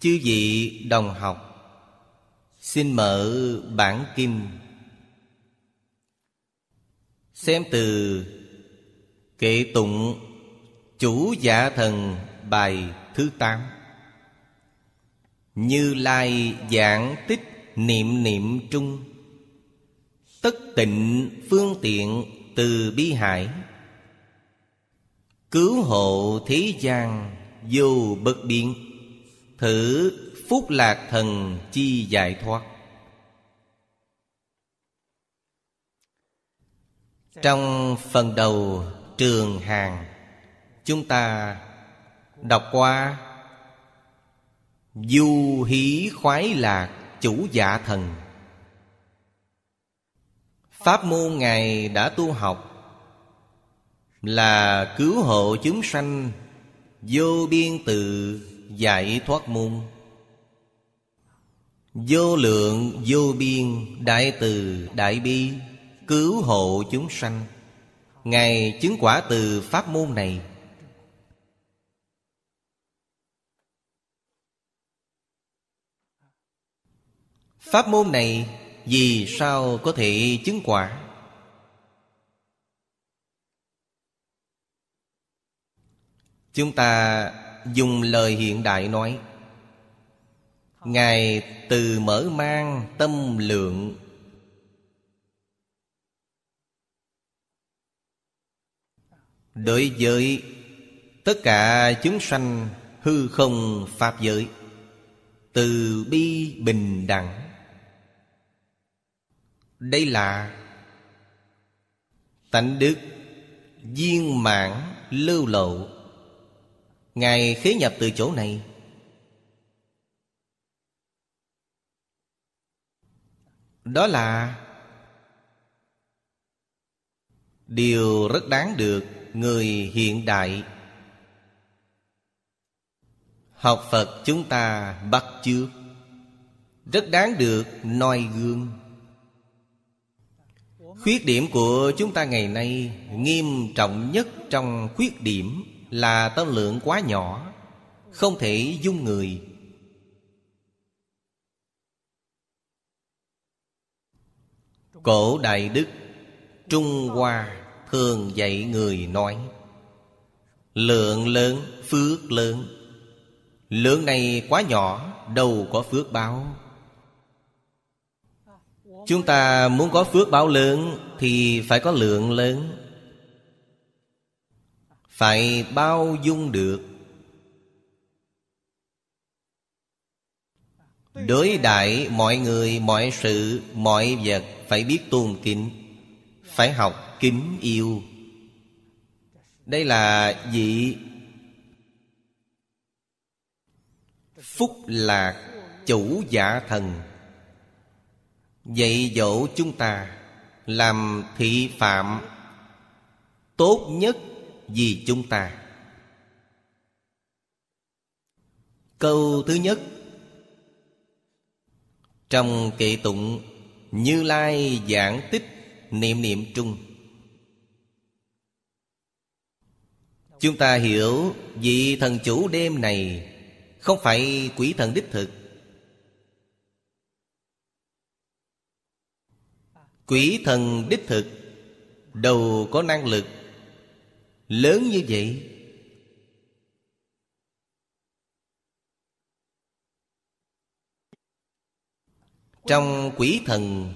chư vị đồng học, xin mở bản kinh xem từ kệ tụng chủ giả thần bài thứ tám. Như lai giảng tích niệm niệm trung. Tất tịnh phương tiện từ bi hải. Cứu hộ thế gian vô bất biến thử phúc lạc thần chi giải thoát. Trong phần đầu trường hàng, chúng ta đọc qua, du hí khoái lạc chủ dạ thần. Pháp môn ngài đã tu học, là cứu hộ chúng sanh vô biên tự giải thoát môn. Vô lượng, vô biên, đại từ, đại bi, cứu hộ chúng sanh. Ngài chứng quả từ pháp môn này. Pháp môn này vì sao có thể chứng quả? Chúng ta dùng lời hiện đại nói, ngài từ mở mang tâm lượng. Đối với tất cả chúng sanh hư không pháp giới, từ bi bình đẳng, đây là tánh đức viên mãn lưu lộ ngài khế nhập từ chỗ này. Đó là điều rất đáng được người hiện đại học phật chúng ta bắt chước. Rất đáng được noi gương khuyết điểm của chúng ta ngày nay nghiêm trọng nhất trong khuyết điểm là tâm lượng quá nhỏ, không thể dung người. Cổ đại đức trung hoa thường dạy người nói, lượng lớn, phước lớn. Lượng này quá nhỏ, đâu có phước báo. Chúng ta muốn có phước báo lớn thì phải có lượng lớn phải bao dung được. Đối đãi mọi người, mọi sự, mọi vật phải biết tôn kính, phải học kính yêu. Đây là vị phúc lạc chủ giả thần. Dạy dỗ chúng ta làm thị phạm tốt nhất vì chúng ta. Câu thứ nhất. Trong kệ tụng như lai giảng tích niệm niệm trung, chúng ta hiểu vị thần chủ đêm này không phải quỷ thần đích thực. Quỷ thần đích thực, đâu có năng lực lớn như vậy? Trong quỷ thần,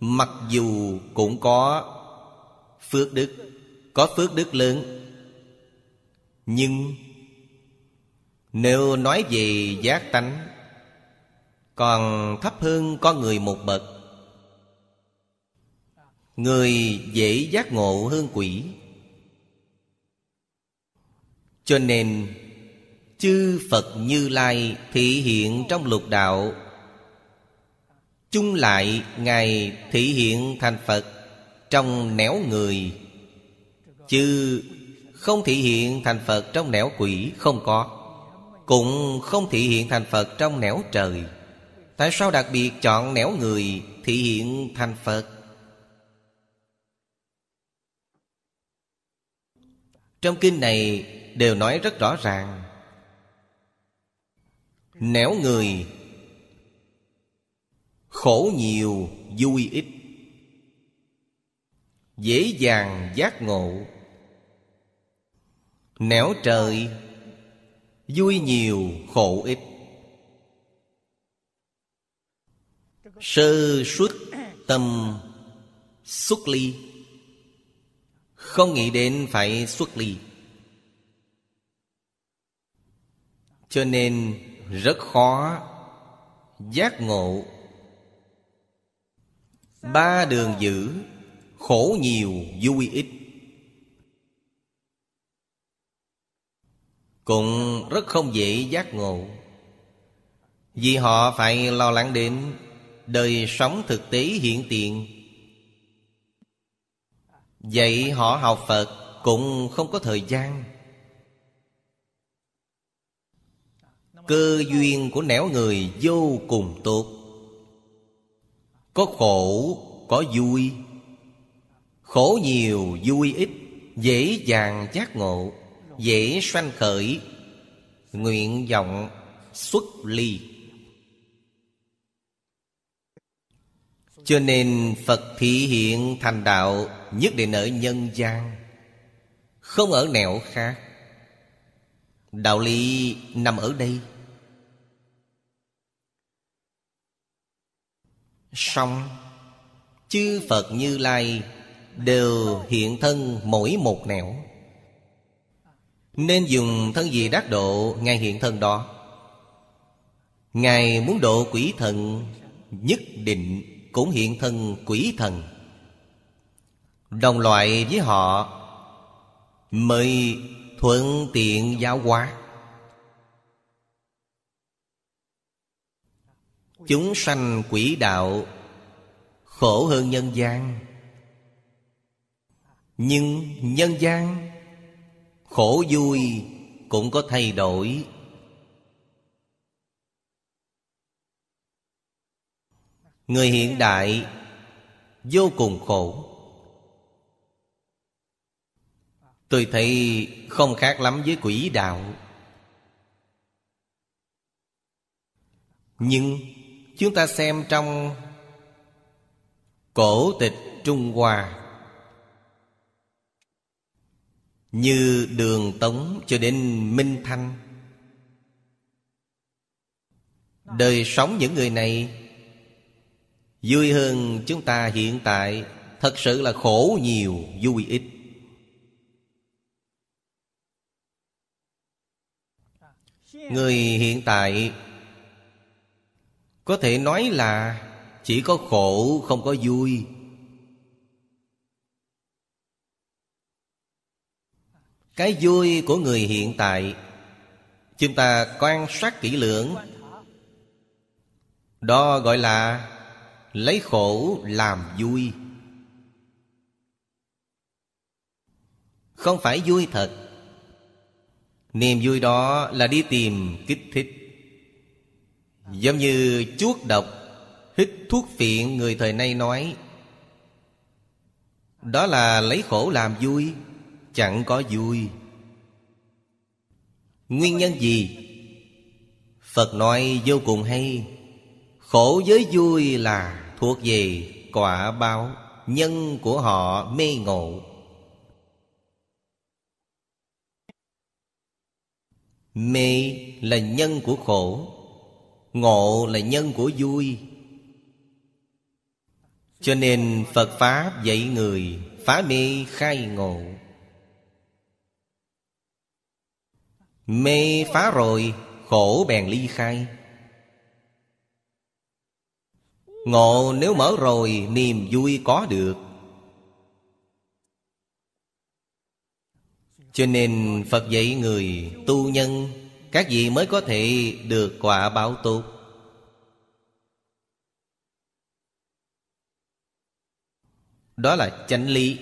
mặc dù cũng có phước đức, có phước đức lớn, nhưng nếu nói về giác tánh, còn thấp hơn con người một bậc. Người dễ giác ngộ hơn quỷ cho nên, chư phật như lai thị hiện trong lục đạo. Chung lại ngài thị hiện thành phật trong nẻo người. Chứ Không thị hiện thành Phật trong nẻo quỷ Không có, Cũng không thị hiện thành Phật trong nẻo trời. Tại sao đặc biệt chọn nẻo người Thị hiện thành Phật? Trong kinh này đều nói rất rõ ràng. Nẻo người, Khổ nhiều, vui ít. Dễ dàng giác ngộ. Nẻo trời, Vui nhiều, khổ ít. Sơ xuất tâm xuất ly. Không nghĩ đến phải xuất ly. Cho nên rất khó giác ngộ. Ba đường giữ, Khổ nhiều, vui ít. Cũng rất không dễ giác ngộ. Vì họ phải lo lắng đến Đời sống thực tế hiện tiền Vậy họ học Phật Cũng không có thời gian. Cơ duyên của nẻo người vô cùng tốt. Có khổ, có vui. Khổ nhiều, vui ít. Dễ dàng giác ngộ Dễ sanh khởi. Nguyện vọng xuất ly. Cho nên Phật thị hiện thành đạo Nhất định ở nhân gian, Không ở nẻo khác. Đạo lý nằm ở đây. Song Chư Phật Như Lai Đều hiện thân mỗi một nẻo. Nên dùng thân gì đắc độ, Ngài hiện thân đó. Ngài muốn độ quỷ thần Nhất định cũng hiện thân quỷ thần. Đồng loại với họ Mới thuận tiện giáo hóa. Chúng sanh quỷ đạo, Khổ hơn nhân gian. Nhưng nhân gian, Khổ vui cũng có thay đổi. Người hiện đại, Vô cùng khổ. Tôi thấy không khác lắm với quỷ đạo. Nhưng Chúng ta xem trong Cổ tịch Trung Hoa, Như đường Tống cho đến Minh Thanh. Đời sống những người này Vui hơn chúng ta hiện tại, Thật sự là khổ nhiều, vui ít. Người hiện tại Có thể nói là Chỉ có khổ, không có vui. Cái vui của người hiện tại, Chúng ta quan sát kỹ lưỡng. Đó gọi là Lấy khổ làm vui. Không phải vui thật. Niềm vui đó là đi tìm kích thích. Giống như chuốt độc, Hít thuốc phiện người thời nay nói, Đó là lấy khổ làm vui, Chẳng có vui. Nguyên nhân gì? Phật nói vô cùng hay. Khổ với vui là thuộc về quả báo Nhân của họ mê ngộ. Mê là nhân của khổ, Ngộ là nhân của vui. Cho nên Phật Pháp dạy người Phá mê khai ngộ. Mê phá rồi, Khổ bèn ly khai. Ngộ nếu mở rồi, niềm vui có được. Cho nên Phật dạy người tu nhân, Các vị mới có thể được quả báo tốt. Đó là chánh lý.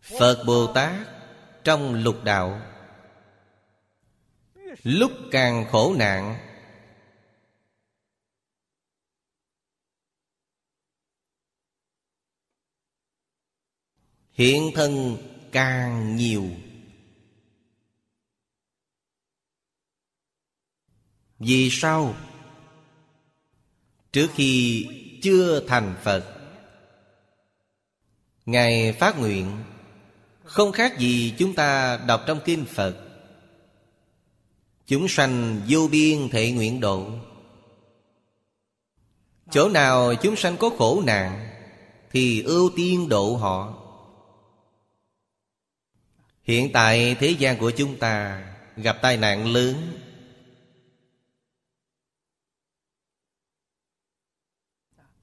Phật Bồ Tát trong lục đạo. Lúc càng khổ nạn. Hiện thân càng nhiều. Vì sao? Trước khi chưa thành Phật, Ngài phát nguyện, Không khác gì chúng ta đọc trong Kinh Phật. Chúng sanh vô biên thể nguyện độ. Chỗ nào chúng sanh có khổ nạn, Thì ưu tiên độ họ. Hiện tại thế gian của chúng ta Gặp tai nạn lớn.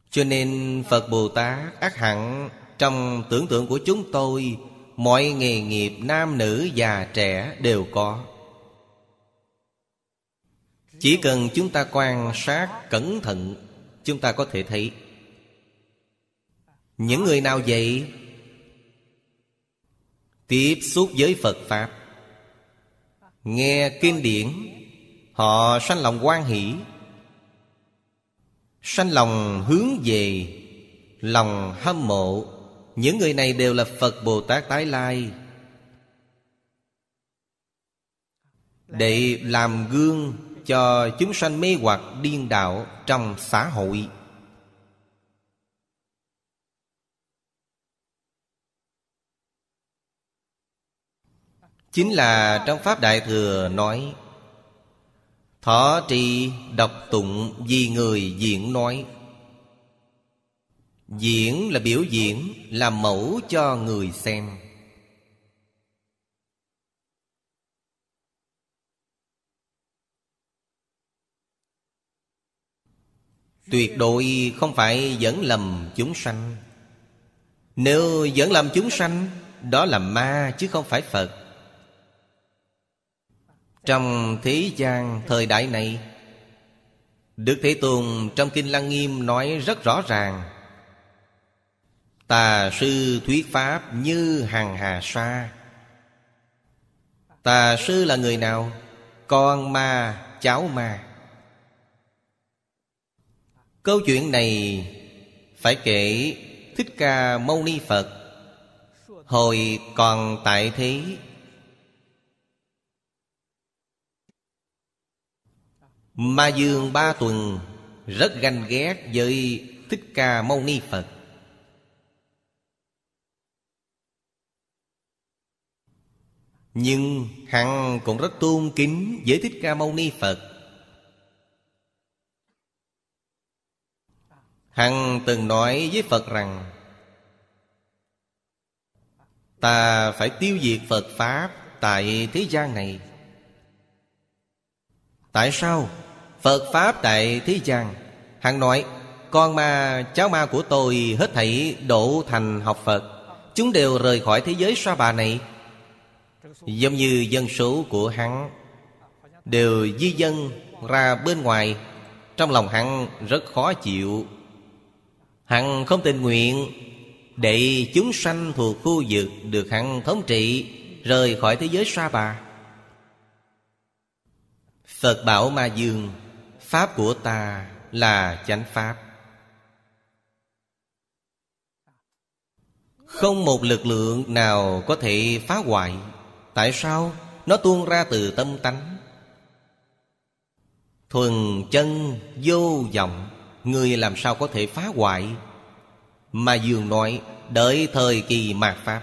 Cho nên Phật Bồ Tát ác hẳn Trong tưởng tượng của chúng tôi, Mọi nghề nghiệp nam nữ già trẻ đều có. Chỉ cần chúng ta quan sát cẩn thận, Chúng ta có thể thấy. Những người nào vậy Tiếp xúc với Phật Pháp. Nghe kinh điển, Họ sanh lòng quan hỷ. Sanh lòng hướng về, Lòng hâm mộ. Những người này đều là Phật Bồ Tát tái lai. Để làm gương cho chúng sanh mê hoặc điên đạo trong xã hội. Chính là trong Pháp Đại Thừa nói, Thọ trì đọc tụng vì người diễn nói. Diễn là biểu diễn, Là mẫu cho người xem. Tuyệt đối không phải dẫn lầm chúng sanh. Nếu dẫn lầm chúng sanh Đó là ma chứ không phải Phật. Trong thế gian thời đại này Đức Thế Tôn trong Kinh Lăng Nghiêm nói rất rõ ràng Tà sư thuyết pháp như hàng hà sa. Tà sư là người nào? Con ma, cháu ma. Câu chuyện này phải kể Thích Ca Mâu Ni Phật Hồi còn tại thế. Ma Dương Ba Tuần Rất ganh ghét với Thích Ca Mâu Ni Phật. Nhưng hắn cũng rất tôn kính với Thích Ca Mâu Ni Phật. Hằng từng nói với Phật rằng, Ta phải tiêu diệt Phật Pháp tại thế gian này. Tại sao? Phật Pháp tại thế gian. Hắn nói, Con ma, cháu ma của tôi hết thảy độ thành học Phật. Chúng đều rời khỏi thế giới sa bà này. Giống như dân số của hắn Đều di dân ra bên ngoài, Trong lòng hắn rất khó chịu. Hắn không tình nguyện, Để chúng sanh thuộc khu vực Được hắn thống trị, Rời khỏi thế giới sa bà Phật bảo Ma Dương, Pháp của ta là chánh Pháp. Không một lực lượng nào có thể phá hoại. Tại sao? Nó tuôn ra từ tâm tánh. Thuần chân vô vọng. Người làm sao có thể phá hoại? Mà dường nói Đợi thời kỳ mạt Pháp.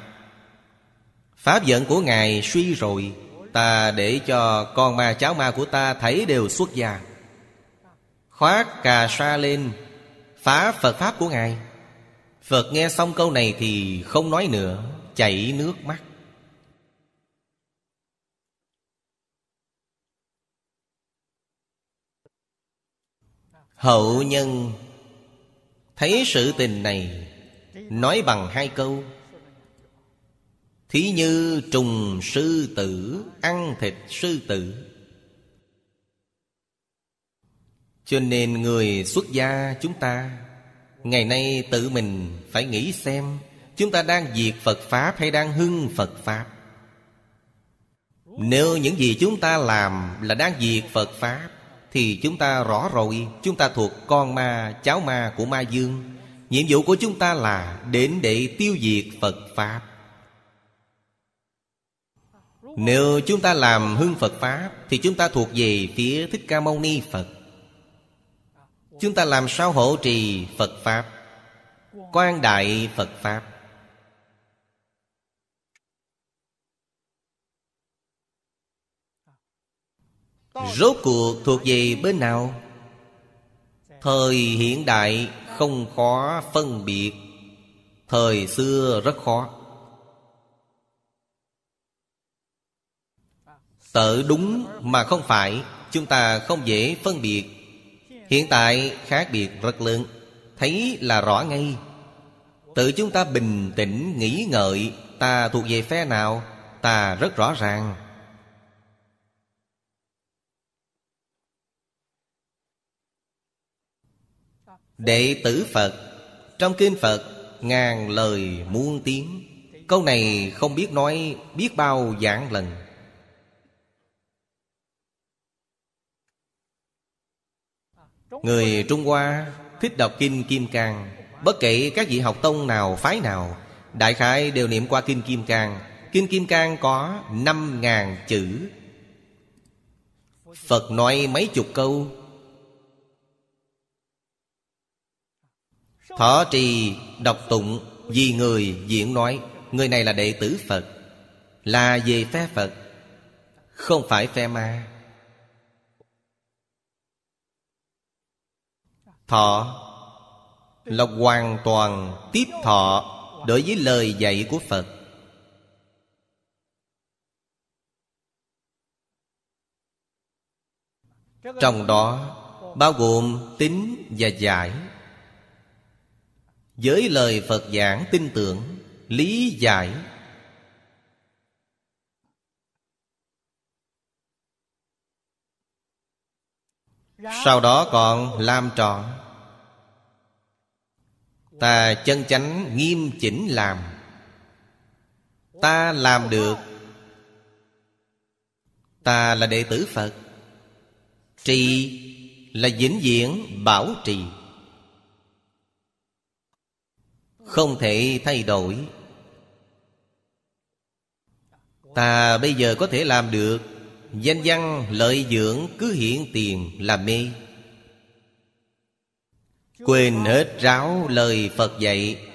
Pháp giận của Ngài suy rồi, Ta để cho con ma, cháu ma của ta thấy đều xuất gia. Khoát cà sa lên, Phá Phật Pháp của Ngài. Phật nghe xong câu này thì không nói nữa, Chảy nước mắt. Hậu nhân. Thấy sự tình này, Nói bằng hai câu. Thí như trùng sư tử, Ăn thịt sư tử. Cho nên người xuất gia chúng ta, Ngày nay tự mình phải nghĩ xem, Chúng ta đang diệt Phật Pháp hay đang hưng Phật Pháp? Nếu những gì chúng ta làm là đang diệt Phật Pháp thì chúng ta rõ rồi Chúng ta thuộc con ma, cháu ma của ma dương. Nhiệm vụ của chúng ta là Đến để tiêu diệt Phật Pháp. Nếu chúng ta làm hưng Phật Pháp Thì chúng ta thuộc về phía Thích Ca Mâu Ni Phật. Chúng ta làm sao hộ trì Phật Pháp? Quan đại Phật Pháp. Rốt cuộc thuộc về bên nào? Thời hiện đại không khó phân biệt. Thời xưa rất khó. Tự đúng mà không phải, Chúng ta không dễ phân biệt. Hiện tại khác biệt rất lớn. Thấy là rõ ngay. Tự chúng ta bình tĩnh nghĩ ngợi, Ta thuộc về phe nào, Ta rất rõ ràng. Đệ tử Phật Trong kinh Phật Ngàn lời muôn tiếng. Câu này không biết nói Biết bao dạng lần. Người Trung Hoa thích đọc Kinh Kim Cang Bất kể các vị học tông nào, phái nào Đại khái đều niệm qua Kinh Kim Cang. Kinh Kim Cang có năm ngàn chữ. Phật nói mấy chục câu Thọ trì đọc tụng, Vì người diễn nói, Người này là đệ tử Phật, Là về phe Phật, Không phải phe ma. Thọ Là hoàn toàn tiếp thọ Đối với lời dạy của Phật. Trong đó, Bao gồm tính và giải với lời Phật giảng tin tưởng, Lý giải. Sau đó còn làm trọn Ta chân chánh nghiêm chỉnh làm. Ta làm được. Ta là đệ tử Phật. Trì là vĩnh viễn bảo trì. Không thể thay đổi. Ta bây giờ có thể làm được. Danh văn lợi dưỡng cứ hiện tiền là mê. Quên hết ráo lời Phật dạy.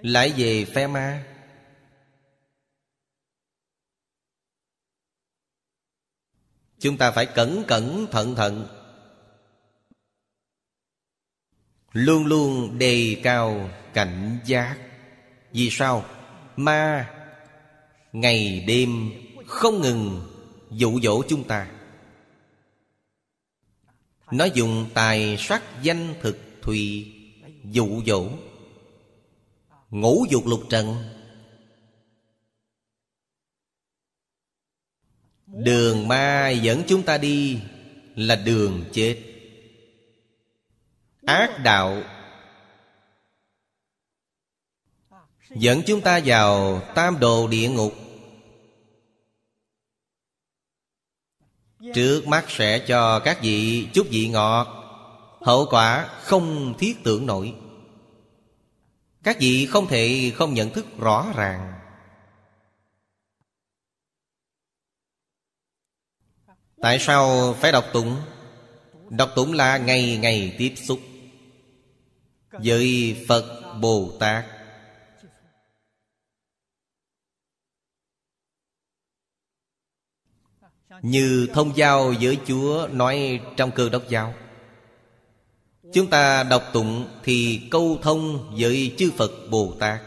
Lại về phe ma. Chúng ta phải cẩn cẩn, thận thận. Luôn luôn đề cao cảnh giác. Vì sao? Ma, Ngày đêm không ngừng dụ dỗ chúng ta. Nó dùng tài sắc danh thực thùy Dụ dỗ. Ngũ dục lục trần. Đường ma dẫn chúng ta đi Là đường chết ác đạo. Dẫn chúng ta vào tam đồ địa ngục. Trước mắt sẽ cho các vị chút vị ngọt. Hậu quả không thiết tưởng nổi. Các vị không thể không nhận thức rõ ràng. Tại sao phải đọc tụng? Đọc tụng là ngày ngày tiếp xúc với Phật Bồ Tát. Như thông giao với Chúa nói trong cơ đốc giáo. Chúng ta đọc tụng thì câu thông với chư Phật Bồ Tát.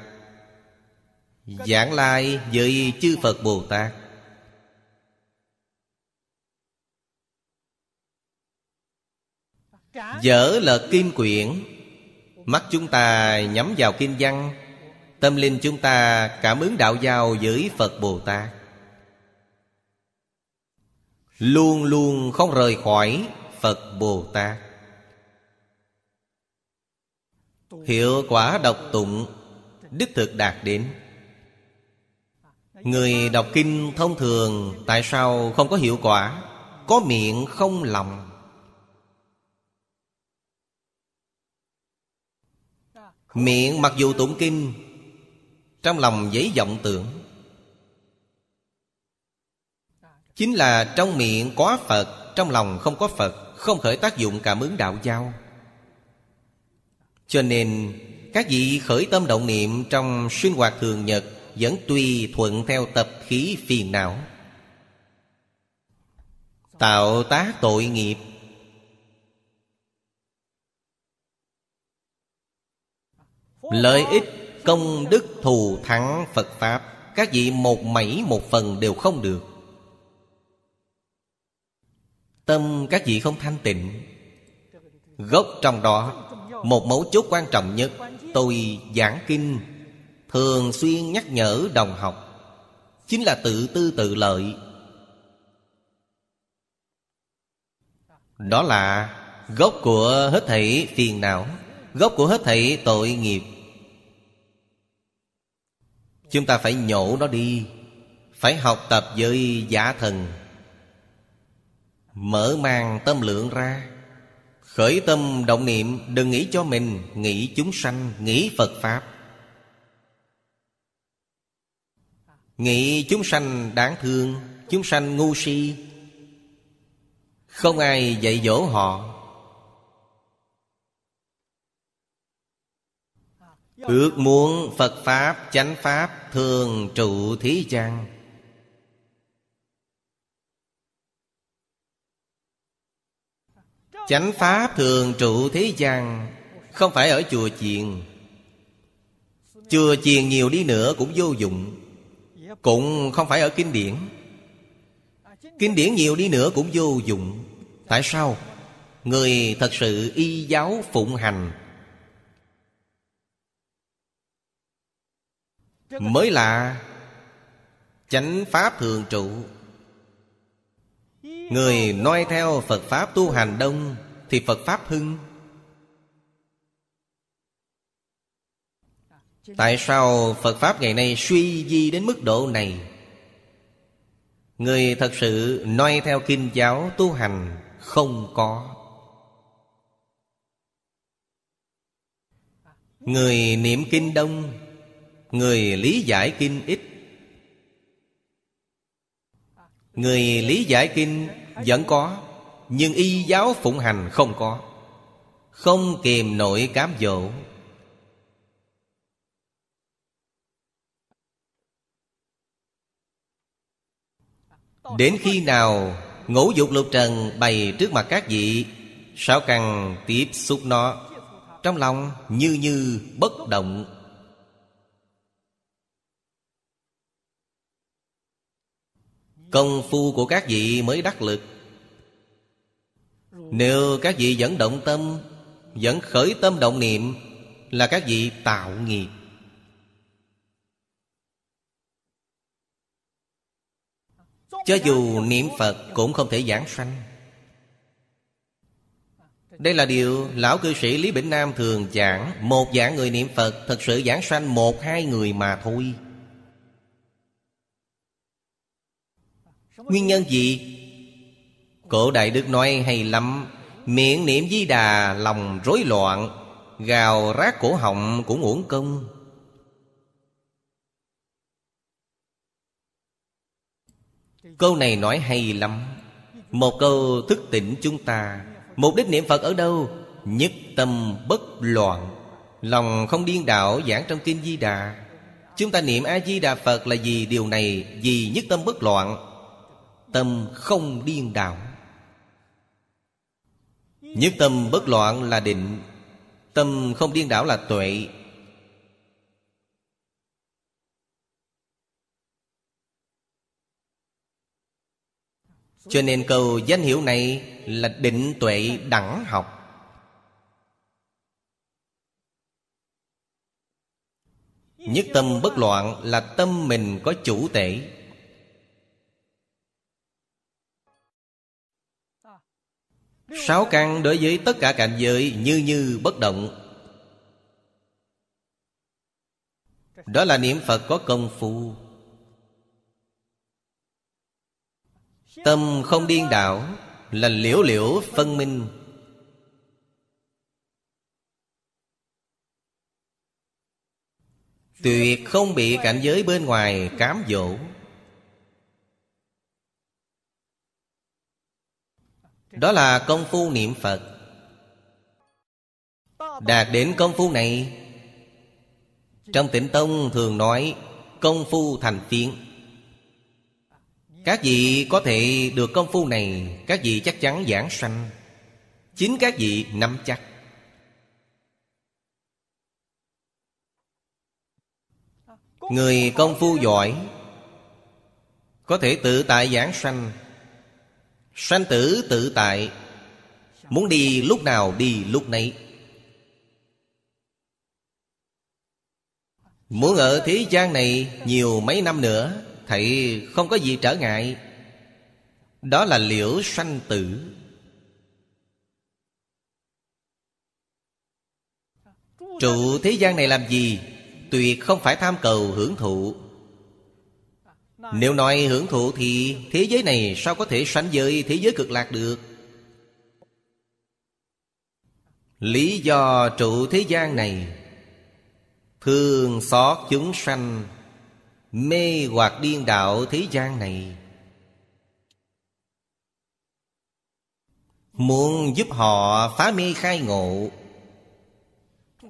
Giảng lai với chư Phật Bồ Tát. Dở lật kim quyển Mắt chúng ta nhắm vào kinh văn, Tâm linh chúng ta cảm ứng đạo giao với Phật Bồ Tát. Luôn luôn không rời khỏi Phật Bồ Tát. Hiệu quả đọc tụng, Đích thực đạt đến. Người đọc kinh thông thường Tại sao không có hiệu quả? Có miệng không lòng. Miệng mặc dù tụng kinh, Trong lòng giấy vọng tưởng. Chính là trong miệng có Phật, Trong lòng không có Phật, Không khởi tác dụng cảm ứng đạo giao. Cho nên, Các vị khởi tâm động niệm Trong sinh hoạt thường nhật Vẫn tùy thuận theo tập khí phiền não. Tạo tác tội nghiệp Lợi ích, công đức, thù thắng Phật Pháp. Các vị một mảy, một phần đều không được. Tâm các vị không thanh tịnh. Gốc trong đó, Một mấu chốt quan trọng nhất, Tôi giảng kinh, Thường xuyên nhắc nhở đồng học, Chính là tự tư tự lợi. Đó là gốc của hết thảy phiền não, Gốc của hết thảy tội nghiệp. Chúng ta phải nhổ nó đi, Phải học tập với giả thần. Mở mang tâm lượng ra, Khởi tâm động niệm, Đừng nghĩ cho mình, Nghĩ chúng sanh, Nghĩ Phật Pháp. Nghĩ chúng sanh đáng thương, Chúng sanh ngu si. Không ai dạy dỗ họ. Ước muốn Phật Pháp, chánh Pháp Thường trụ thí gian Chánh Pháp thường trụ thế gian Không phải ở chùa chiền. Chùa chiền nhiều đi nữa cũng vô dụng. Cũng không phải ở kinh điển. Kinh điển nhiều đi nữa cũng vô dụng. Tại sao? Người thật sự y giáo phụng hành Mới là Chánh Pháp thường trụ. Người noi theo Phật Pháp tu hành đông Thì Phật Pháp hưng. Tại sao Phật Pháp ngày nay suy di đến mức độ này? Người thật sự noi theo kinh giáo tu hành không có. Người niệm kinh đông Người lý giải kinh ít. Người lý giải kinh vẫn có, Nhưng y giáo phụng hành không có. Không kìm nổi cám dỗ. Đến khi nào ngũ dục lục trần bày trước mặt các vị, Sao cần tiếp xúc nó? Trong lòng như như bất động. Công phu của các vị mới đắc lực. Nếu các vị vẫn động tâm, Vẫn khởi tâm động niệm, Là các vị tạo nghiệp. Cho dù niệm Phật cũng không thể giảng sanh. Đây là điều Lão cư sĩ Lý Bỉnh Nam thường giảng. Một giảng người niệm Phật Thật sự giảng sanh một hai người mà thôi. Nguyên nhân gì? Cổ Đại Đức nói hay lắm. Miệng niệm di đà, lòng rối loạn. Gào rác cổ họng cũng uổng công. Câu này nói hay lắm. Một câu thức tỉnh chúng ta. Mục đích niệm Phật ở đâu? Nhất tâm bất loạn. Lòng không điên đảo giảng trong Kinh Di Đà. Chúng ta niệm A-di-đà Phật là gì điều này, Vì nhất tâm bất loạn. Tâm không điên đảo. Nhất tâm bất loạn là định, Tâm không điên đảo là tuệ. Cho nên câu danh hiệu này là định tuệ đẳng học. Nhất tâm bất loạn là tâm mình có chủ tể. Sáu căn đối với tất cả cảnh giới như như bất động. Đó là niệm Phật có công phu. Tâm không điên đảo, Là liễu liễu phân minh. Tuyệt không bị cảnh giới bên ngoài cám dỗ. Đó là công phu niệm Phật. Đạt đến công phu này, Trong tịnh tông thường nói Công phu thành tiếng Các vị có thể được công phu này, Các vị chắc chắn giảng sanh. Chính các vị nắm chắc. Người công phu giỏi Có thể tự tại giảng sanh Sanh tử tự tại. Muốn đi lúc nào đi lúc nấy. Muốn ở thế gian này nhiều mấy năm nữa, Thầy không có gì trở ngại. Đó là liễu sanh tử. Trụ thế gian này làm gì? Tuyệt không phải tham cầu hưởng thụ. Nếu nói hưởng thụ thì Thế giới này sao có thể sánh với thế giới cực lạc được? Lý do trụ thế gian này. Thương xót chúng sanh, Mê hoặc điên đạo thế gian này. Muốn giúp họ phá mê khai ngộ.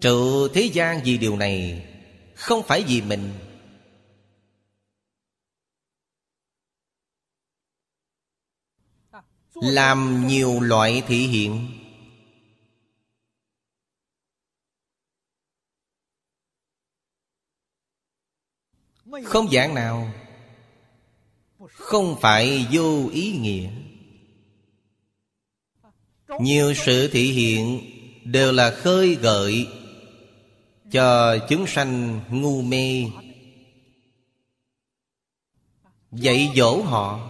Trụ thế gian vì điều này Không phải vì mình. Làm nhiều loại thị hiện Không dạng nào. Không phải vô ý nghĩa. Nhiều sự thị hiện Đều là khơi gợi Cho chúng sanh ngu mê. Dạy dỗ họ.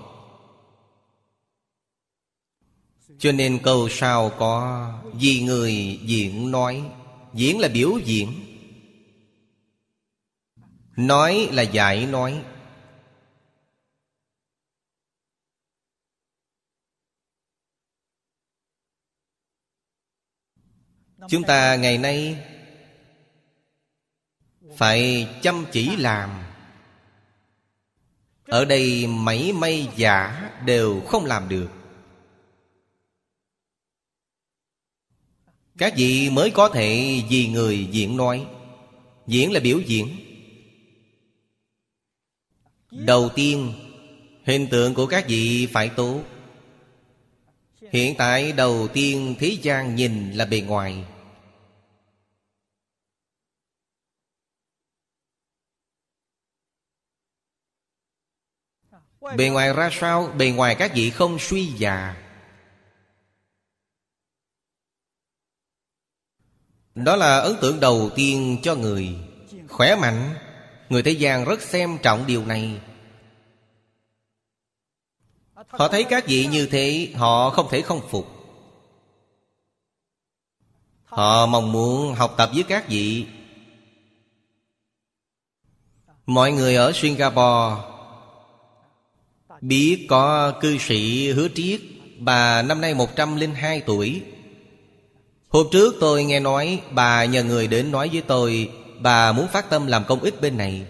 Cho nên câu sau có, Vì người diễn nói, Diễn là biểu diễn. Nói là giải nói. Chúng ta ngày nay Phải chăm chỉ làm. Ở đây mấy may giả đều không làm được. Các vị mới có thể vì người diễn nói. Diễn là biểu diễn. Đầu tiên, Hình tượng của các vị phải tốt Hiện tại đầu tiên thế gian nhìn là bề ngoài. Bề ngoài ra sao? Bề ngoài các vị không suy già. Đó là ấn tượng đầu tiên cho người. Khỏe mạnh. Người thế gian rất xem trọng điều này. Họ thấy các vị như thế, Họ không thể không phục. Họ mong muốn học tập với các vị. Mọi người ở Singapore Biết có cư sĩ hứa triết. Bà năm nay 102 tuổi. Hôm trước tôi nghe nói Bà nhờ người đến nói với tôi Bà muốn phát tâm làm công ích bên này.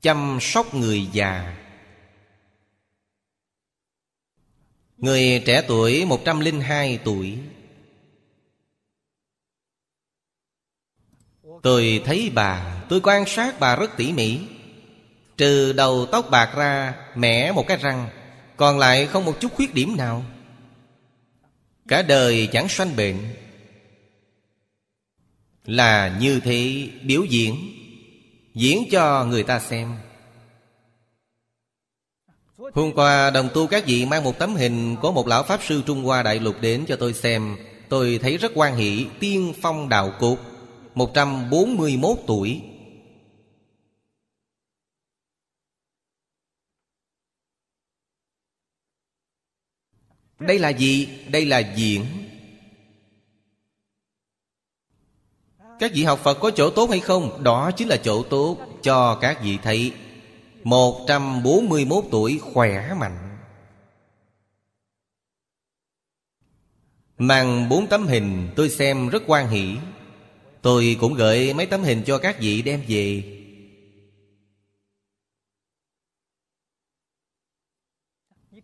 Chăm sóc người già. Người trẻ tuổi 102 tuổi. Tôi thấy bà, Tôi quan sát bà rất tỉ mỉ. Trừ đầu tóc bạc ra, Mẻ một cái răng, Còn lại không một chút khuyết điểm nào. Cả đời chẳng sanh bệnh. Là như thế biểu diễn diễn cho người ta xem. Hôm qua, đồng tu các vị mang một tấm hình của một lão pháp sư trung hoa đại lục đến cho tôi xem. Tôi thấy rất quan hỷ, tiên phong đạo Cục 141 tuổi. Đây là gì? Đây là diễn. Các vị học Phật có chỗ tốt hay không? Đó chính là chỗ tốt cho các vị thấy. 141 tuổi khỏe mạnh. Mang bốn tấm hình tôi xem rất quan hỷ. Tôi cũng gửi mấy tấm hình cho các vị đem về.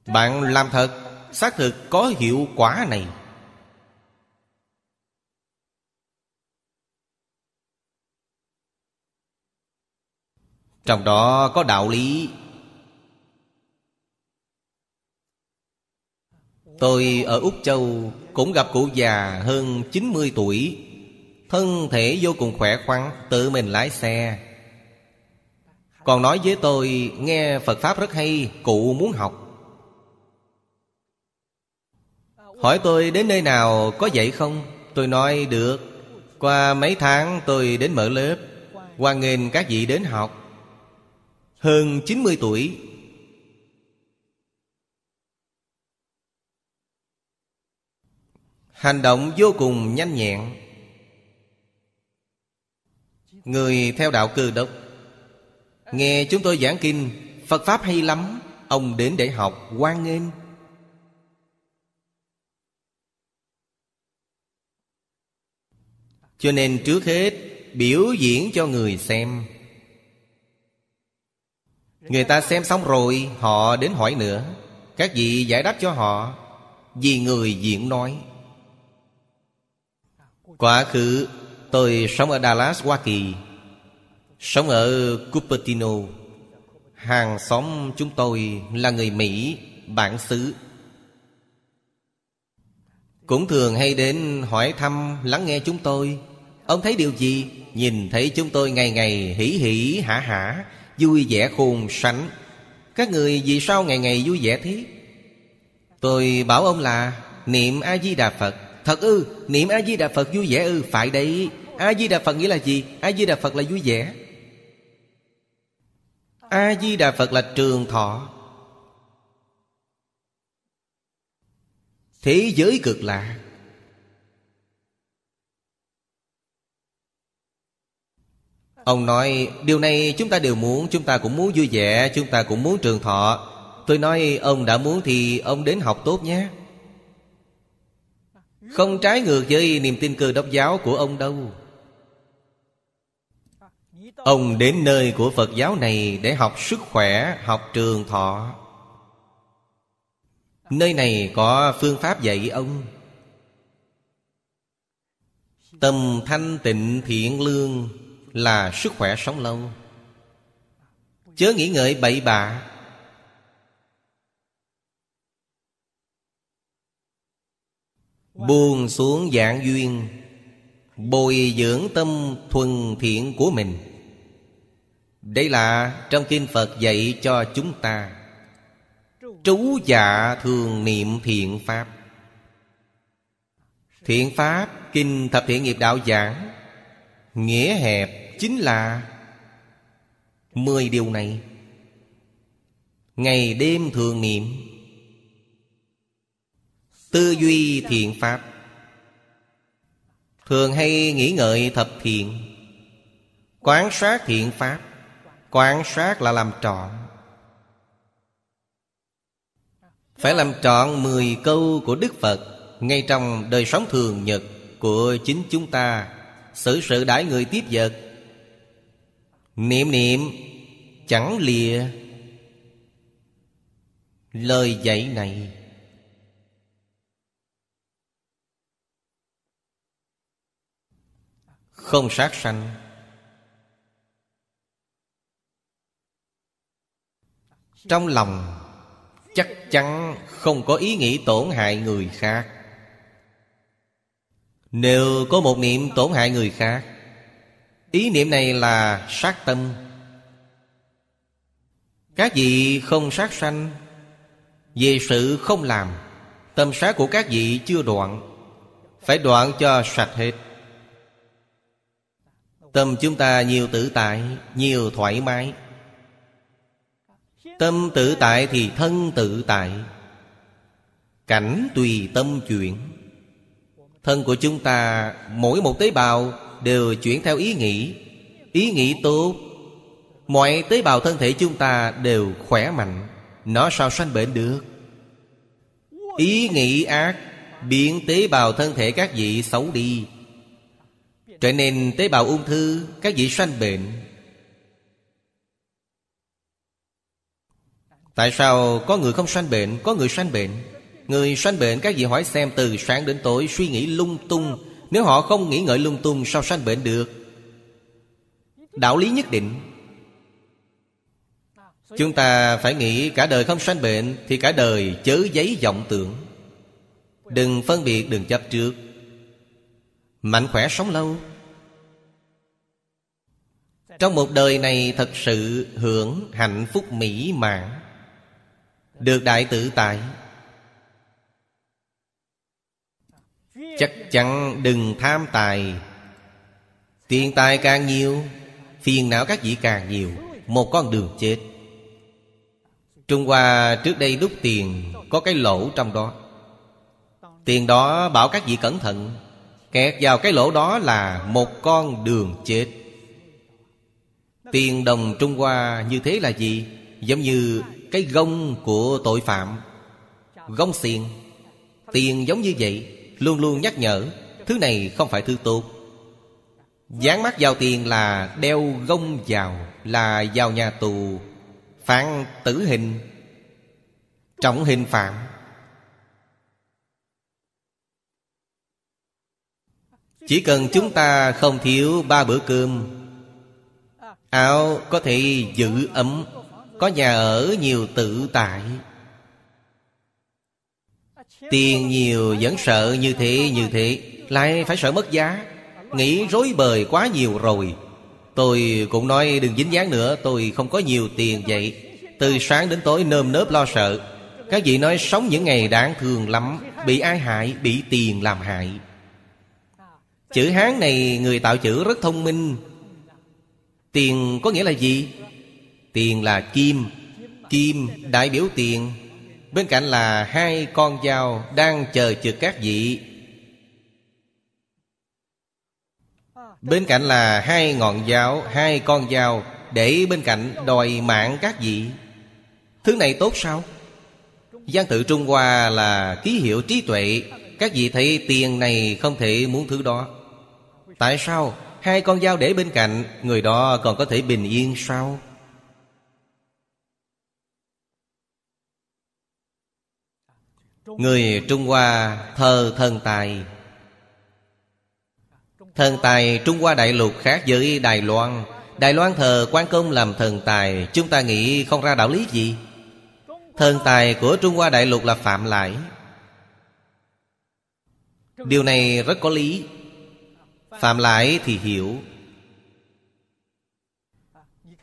Bạn làm thật. Xác thực có hiệu quả này. Trong đó có đạo lý. Tôi ở Úc Châu cũng gặp cụ già hơn 90 tuổi. Thân thể vô cùng khỏe khoắn, Tự mình lái xe. Còn nói với tôi, Nghe Phật Pháp rất hay, Cụ muốn học. Hỏi tôi đến nơi nào, có dạy không? Tôi nói, được. Qua mấy tháng tôi đến mở lớp Hoan nghênh các vị đến học. Hơn 90 tuổi. Hành động vô cùng nhanh nhẹn. Người theo đạo cư đốc. Nghe chúng tôi giảng kinh, Phật Pháp hay lắm, Ông đến để học quan nghênh. Cho nên trước hết Biểu diễn cho người xem. Người ta xem xong rồi Họ đến hỏi nữa. Các vị giải đáp cho họ Vì người diễn nói. Quá khứ tôi sống ở Dallas, Hoa Kỳ. Sống ở Cupertino. Hàng xóm chúng tôi là người Mỹ, bản xứ. Cũng thường hay đến hỏi thăm, lắng nghe chúng tôi. Ông thấy điều gì? Nhìn thấy chúng tôi ngày ngày hỉ hỉ hả hả Vui vẻ khôn sánh. Các người vì sao ngày ngày vui vẻ thế? Tôi bảo ông là Niệm A-di-đà Phật. Thật ư Niệm A-di-đà Phật vui vẻ ư Phải đấy. A-di-đà Phật nghĩa là gì? A-di-đà Phật là vui vẻ. A-di-đà Phật là trường thọ. Thế giới cực lạ. Ông nói, Điều này chúng ta đều muốn, Chúng ta cũng muốn vui vẻ, Chúng ta cũng muốn trường thọ. Tôi nói, ông đã muốn thì ông đến học tốt nhé. Không trái ngược với niềm tin cơ đốc giáo của ông đâu. Ông đến nơi của Phật giáo này Để học sức khỏe, Học trường thọ. Nơi này có phương pháp dạy ông. Tâm thanh tịnh thiện lương Là sức khỏe sống lâu. Chớ nghĩ ngợi bậy bạ. Buông xuống dạng duyên. Bồi dưỡng tâm thuần thiện của mình. Đây là trong kinh Phật dạy cho chúng ta. Trú dạ thường niệm thiện Pháp. Thiện Pháp Kinh Thập Thiện Nghiệp Đạo Giảng, Nghĩa hẹp chính là Mười điều này. Ngày đêm thường niệm, Tư duy thiện Pháp. Thường hay nghĩ ngợi thập thiện, Quán sát thiện Pháp. Quán sát là làm trọn. Phải làm trọn mười câu của Đức Phật, Ngay trong đời sống thường nhật Của chính chúng ta. Xử sự đãi người tiếp vật. Niệm niệm, Chẳng lìa. Lời dạy này. Không sát sanh. Trong lòng Chắc chắn không có ý nghĩ tổn hại người khác. Nếu có một niệm tổn hại người khác, Ý niệm này là sát tâm. Các vị không sát sanh, Về sự không làm, Tâm sát của các vị chưa đoạn, Phải đoạn cho sạch hết. Tâm chúng ta nhiều tự tại, Nhiều thoải mái. Tâm tự tại thì thân tự tại. Cảnh tùy tâm chuyển. Thân của chúng ta, Mỗi một tế bào Đều chuyển theo ý nghĩ. Ý nghĩ tốt. Mọi tế bào thân thể chúng ta đều khỏe mạnh. Nó sao sanh bệnh được. Ý nghĩ ác Biến tế bào thân thể các vị xấu đi. Trở nên tế bào ung thư, Các vị sanh bệnh. Tại sao có người không sanh bệnh, Có người sanh bệnh? Người sanh bệnh, các vị hỏi xem từ sáng đến tối, Suy nghĩ lung tung. Nếu họ không nghĩ ngợi lung tung, Sao sanh bệnh được? Đạo lý nhất định. Chúng ta phải nghĩ cả đời không sanh bệnh Thì cả đời chớ giấy vọng tưởng. Đừng phân biệt, đừng chấp trước. Mạnh khỏe sống lâu. Trong một đời này thật sự hưởng hạnh phúc mỹ mãn. Được đại tự tại. Chắc chắn đừng tham tài. Tiền tài càng nhiều, Phiền não các vị càng nhiều, Một con đường chết. Trung Hoa trước đây đúc tiền, Có cái lỗ trong đó. Tiền đó bảo các vị cẩn thận, Kẹt vào cái lỗ đó là Một con đường chết. Tiền đồng Trung Hoa như thế là gì? Giống như cái gông của tội phạm. Gông xiên Tiền giống như vậy, Luôn luôn nhắc nhở, Thứ này không phải thứ tốt. Dán mắt vào tiền là đeo gông vào, Là vào nhà tù, Phán tử hình, Trọng hình phạm. Chỉ cần chúng ta không thiếu ba bữa cơm, Áo có thể giữ ấm. Có nhà ở nhiều tự tại. Tiền nhiều vẫn sợ như thế như thế, Lại phải sợ mất giá. Nghĩ rối bời quá nhiều rồi. Tôi cũng nói đừng dính dáng nữa, Tôi không có nhiều tiền vậy. Từ sáng đến tối nơm nớp lo sợ. Các vị nói sống những ngày đáng thương lắm, Bị ai hại, Bị tiền làm hại. Chữ Hán này người tạo chữ rất thông minh. Tiền có nghĩa là gì? Tiền là kim Kim đại biểu tiền. Bên cạnh là hai con dao Đang chờ trực các vị. Bên cạnh là hai ngọn dao, Hai con dao Để bên cạnh đòi mạng các vị. Thứ này tốt sao? Giang tự Trung Hoa là ký hiệu trí tuệ. Các vị thấy tiền này không thể muốn thứ đó. Tại sao Hai con dao để bên cạnh, Người đó còn có thể bình yên sao? Người Trung Hoa thờ thần tài. Thần tài, Trung Hoa đại lục khác với Đài Loan. Đài Loan thờ quan công làm thần tài. Chúng ta nghĩ không ra đạo lý gì. Thần tài của Trung Hoa đại lục là phạm lại. Điều này rất có lý. Phạm lại thì hiểu.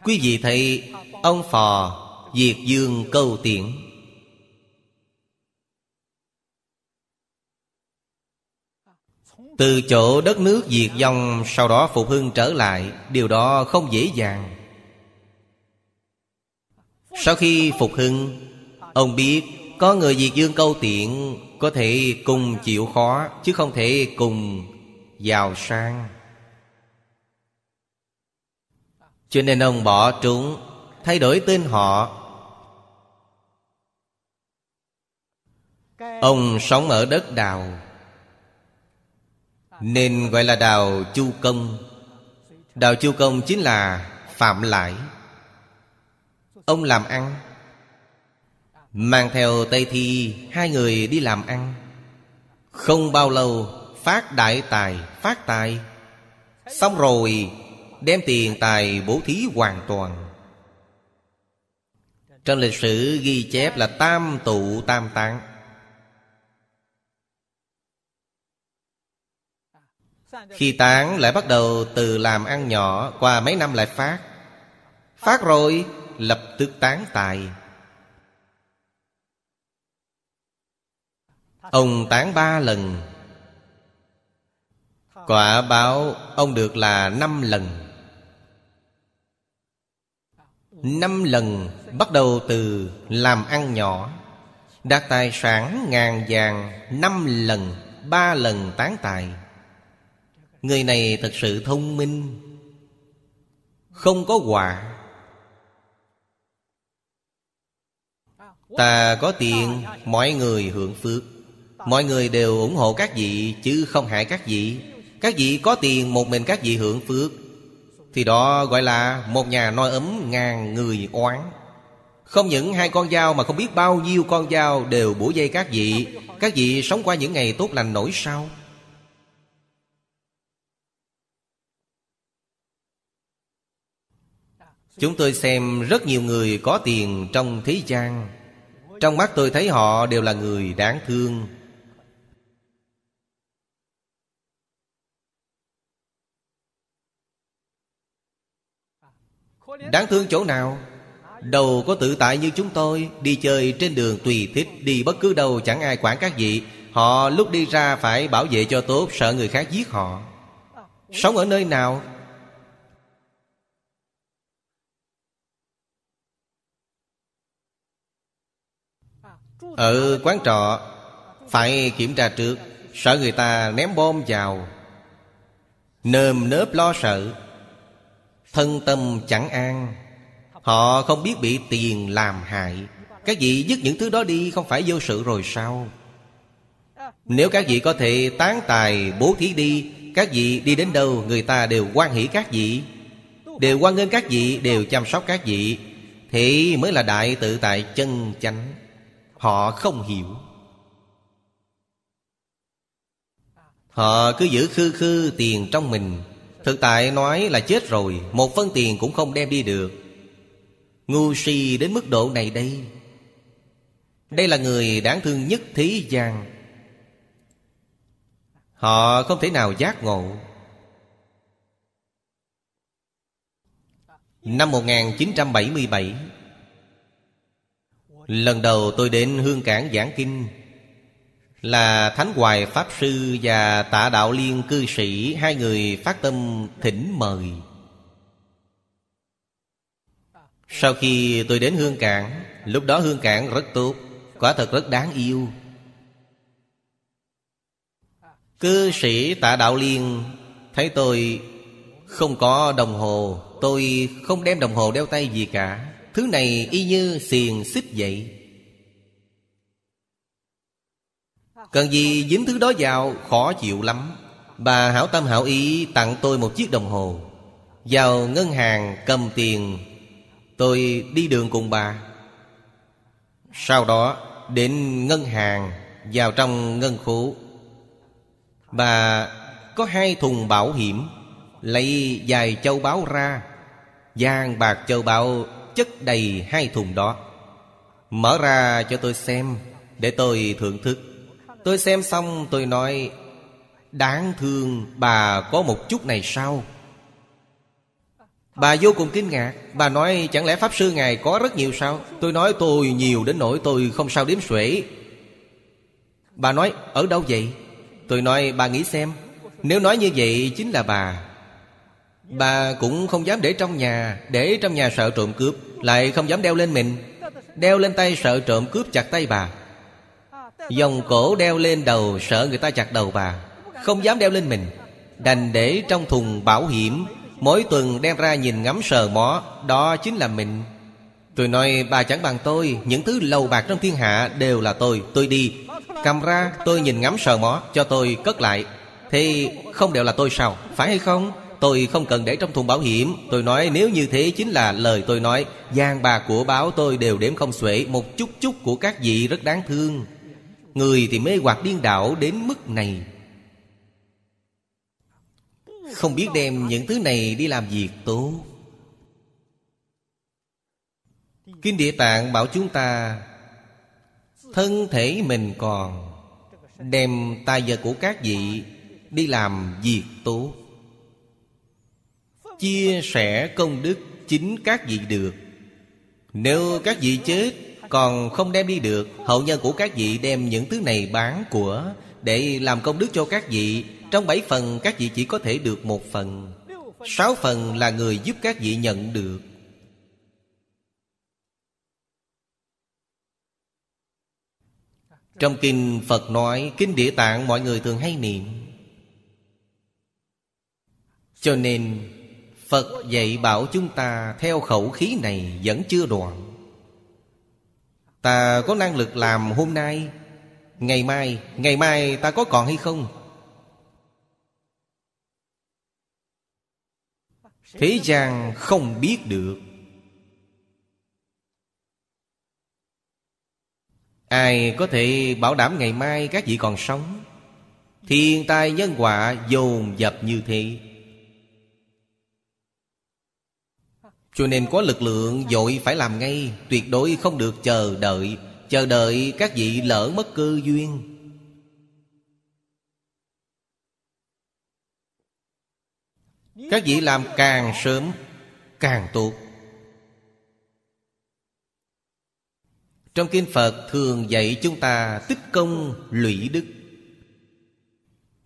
Quý vị thấy Ông Phò Diệt Dương câu tiễn. Từ chỗ đất nước diệt vong, Sau đó phục hưng trở lại, Điều đó không dễ dàng. Sau khi phục hưng, Ông biết Có người diệt dương câu tiện Có thể cùng chịu khó, Chứ không thể cùng giàu sang. Cho nên ông bỏ trốn, Thay đổi tên họ. Ông sống ở đất đào nên gọi là đào chu công. Đào chu công chính là phạm lãi. Ông làm ăn, Mang theo Tây Thi, Hai người đi làm ăn. Không bao lâu, Phát đại tài, Phát tài. Xong rồi, Đem tiền tài bố thí hoàn toàn. Trong lịch sử ghi chép là tam tụ, tam tạng Khi tán lại bắt đầu từ làm ăn nhỏ Qua mấy năm lại phát. Phát rồi, lập tức tán tài. Ông tán ba lần. Quả báo ông được là năm lần. Năm lần bắt đầu từ làm ăn nhỏ. Đạt tài sản ngàn vàng Năm lần, Ba lần tán tài. Người này thật sự thông minh. Không có quả Ta có tiền, Mọi người hưởng phước. Mọi người đều ủng hộ các vị, Chứ không hại các vị. Các vị có tiền, một mình các vị hưởng phước. Thì đó gọi là Một nhà noi ấm ngàn người oán. Không những hai con dao Mà không biết bao nhiêu con dao Đều bổ dây các vị. Các vị sống qua những ngày tốt lành nổi sao? Chúng tôi xem rất nhiều người có tiền trong thế gian. Trong mắt tôi thấy họ đều là người đáng thương. Đáng thương chỗ nào? Đầu có tự tại như chúng tôi, Đi chơi trên đường tùy thích, Đi bất cứ đâu chẳng ai quản các vị. Họ lúc đi ra phải bảo vệ cho tốt, Sợ người khác giết họ. Sống ở nơi nào? Ở quán trọ, Phải kiểm tra trước, Sợ người ta ném bom vào. Nơm nớp lo sợ, Thân tâm chẳng an. Họ không biết bị tiền làm hại. Các vị dứt những thứ đó đi Không phải vô sự rồi sao? Nếu các vị có thể tán tài, bố thí đi, Các vị đi đến đâu Người ta đều quan hỷ các vị. Đều quan nghênh các vị, Đều chăm sóc các vị. Thì mới là đại tự tại chân chánh. Họ không hiểu. Họ cứ giữ khư khư tiền trong mình. Thực tại nói là chết rồi, Một phân tiền cũng không đem đi được. Ngu si đến mức độ này đây. Đây là người đáng thương nhất thế gian. Họ không thể nào giác ngộ. Năm 1977 Lần đầu tôi đến Hương Cảng giảng kinh Là Thánh Hoài Pháp Sư và Tạ Đạo Liên cư sĩ, Hai người phát tâm thỉnh mời. Sau khi tôi đến Hương Cảng, Lúc đó Hương Cảng rất tốt, Quả thật rất đáng yêu. Cư sĩ Tạ Đạo Liên Thấy tôi không có đồng hồ, Tôi không đem đồng hồ đeo tay gì cả. Thứ này y như xiềng xích vậy. Cần gì dính thứ đó vào, Khó chịu lắm. Bà hảo tâm hảo ý tặng tôi một chiếc đồng hồ. Vào ngân hàng cầm tiền, Tôi đi đường cùng bà. Sau đó, đến ngân hàng, Vào trong ngân khố. Bà có hai thùng bảo hiểm, Lấy vài châu báu ra, vàng bạc châu báu chất đầy hai thùng đó. Mở ra cho tôi xem, Để tôi thưởng thức. Tôi xem xong, tôi nói, Đáng thương, bà có một chút này sao? Bà vô cùng kinh ngạc. Bà nói, chẳng lẽ Pháp Sư Ngài có rất nhiều sao? Tôi nói, tôi nhiều đến nỗi tôi không sao đếm xuể. Bà nói, ở đâu vậy? Tôi nói, bà nghĩ xem. Nếu nói như vậy, chính là bà. Bà cũng không dám để trong nhà, Để trong nhà sợ trộm cướp, Lại không dám đeo lên mình. Đeo lên tay sợ trộm cướp chặt tay bà. Dòng cổ đeo lên đầu Sợ người ta chặt đầu bà. Không dám đeo lên mình. Đành để trong thùng bảo hiểm. Mỗi tuần đem ra nhìn ngắm sờ mó, Đó chính là mình. Tôi nói, bà chẳng bằng tôi, Những thứ lầu bạc trong thiên hạ đều là tôi Tôi đi. Cầm ra, tôi nhìn ngắm sờ mó, Cho tôi cất lại. Thì không đều là tôi sao, Phải hay không? Tôi không cần để trong thùng bảo hiểm. Tôi nói, nếu như thế chính là lời tôi nói. Giang bà của báo tôi đều đếm không xuể. Một chút chút của các vị rất đáng thương. Người thì mê hoặc điên đảo đến mức này. Không biết đem những thứ này đi làm việc tốt. Kinh Địa Tạng bảo chúng ta, Thân thể mình còn, Đem tài vật của các vị Đi làm việc tốt. Chia sẻ công đức chính các vị được. Nếu các vị chết, Còn không đem đi được Hậu nhân của các vị đem những thứ này bán của, Để làm công đức cho các vị. Trong bảy phần, các vị chỉ có thể được một phần. Sáu phần là người giúp các vị nhận được. Trong kinh Phật nói, Kinh Địa Tạng mọi người thường hay niệm. Cho nên Phật dạy bảo chúng ta Theo khẩu khí này vẫn chưa đoạn. Ta có năng lực làm hôm nay, Ngày mai Ngày mai ta có còn hay không? Thế gian không biết được. Ai có thể bảo đảm ngày mai các vị còn sống? Thiên tai nhân quả dồn dập như thế. Cho nên có lực lượng dội phải làm ngay, Tuyệt đối không được chờ đợi. Chờ đợi các vị lỡ mất cơ duyên. Các vị làm càng sớm, càng tốt. Trong Kinh Phật thường dạy chúng ta tích công lũy đức.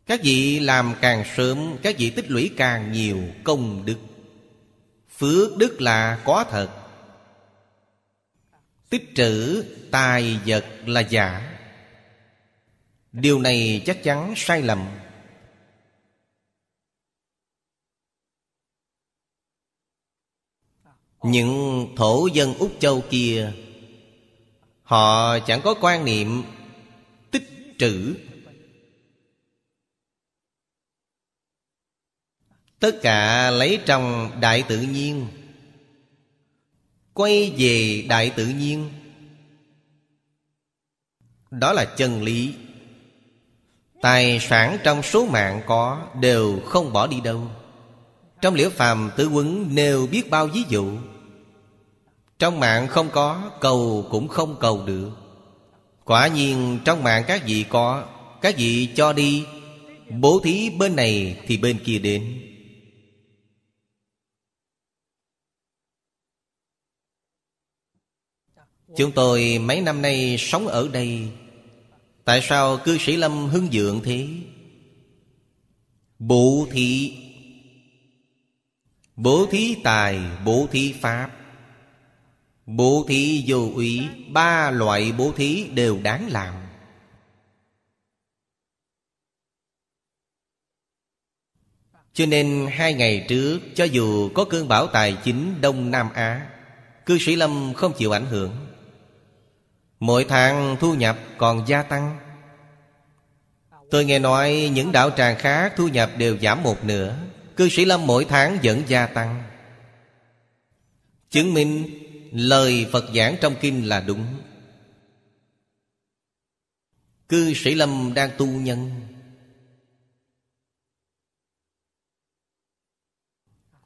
Các vị làm càng sớm, Các vị tích lũy càng nhiều công đức. Phước đức là có thật. Tích trữ tài vật là giả. Điều này chắc chắn sai lầm. Những thổ dân Úc Châu kia, Họ chẳng có quan niệm tích trữ Tất cả lấy trong đại tự nhiên. Quay về đại tự nhiên. Đó là chân lý. Tài sản trong số mạng có Đều không bỏ đi đâu. Trong liễu phàm tứ quấn nêu biết bao ví dụ. Trong mạng không có, Cầu cũng không cầu được. Quả nhiên trong mạng các vị có, Các vị cho đi. Bố thí bên này thì bên kia đến. Chúng tôi mấy năm nay sống ở đây. Tại sao cư sĩ Lâm hưng dượng thế? Bố thí. Bố thí tài, bố thí pháp. Bố thí vô úy Ba loại bố thí đều đáng làm. Cho nên hai ngày trước Cho dù có cơn bão tài chính Đông Nam Á Cư sĩ Lâm không chịu ảnh hưởng. Mỗi tháng thu nhập còn gia tăng. Tôi nghe nói những đạo tràng khác thu nhập đều giảm một nửa. Cư sĩ Lâm mỗi tháng vẫn gia tăng. Chứng minh lời Phật giảng trong kinh là đúng. Cư sĩ Lâm đang tu nhân.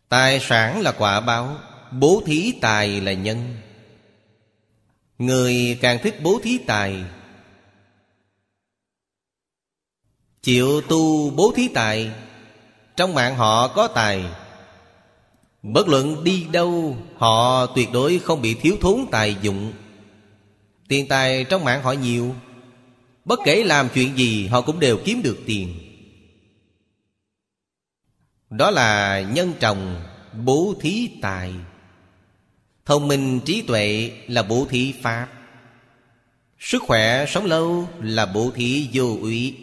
Tài sản là quả báo, Bố thí tài là nhân. Người càng thích bố thí tài. Chịu tu bố thí tài, Trong mạng họ có tài. Bất luận đi đâu, Họ tuyệt đối không bị thiếu thốn tài dụng. Tiền tài trong mạng họ nhiều, Bất kể làm chuyện gì Họ cũng đều kiếm được tiền. Đó là nhân trồng Bố thí tài. Thông minh trí tuệ là bố thí pháp. Sức khỏe sống lâu là bố thí vô úy.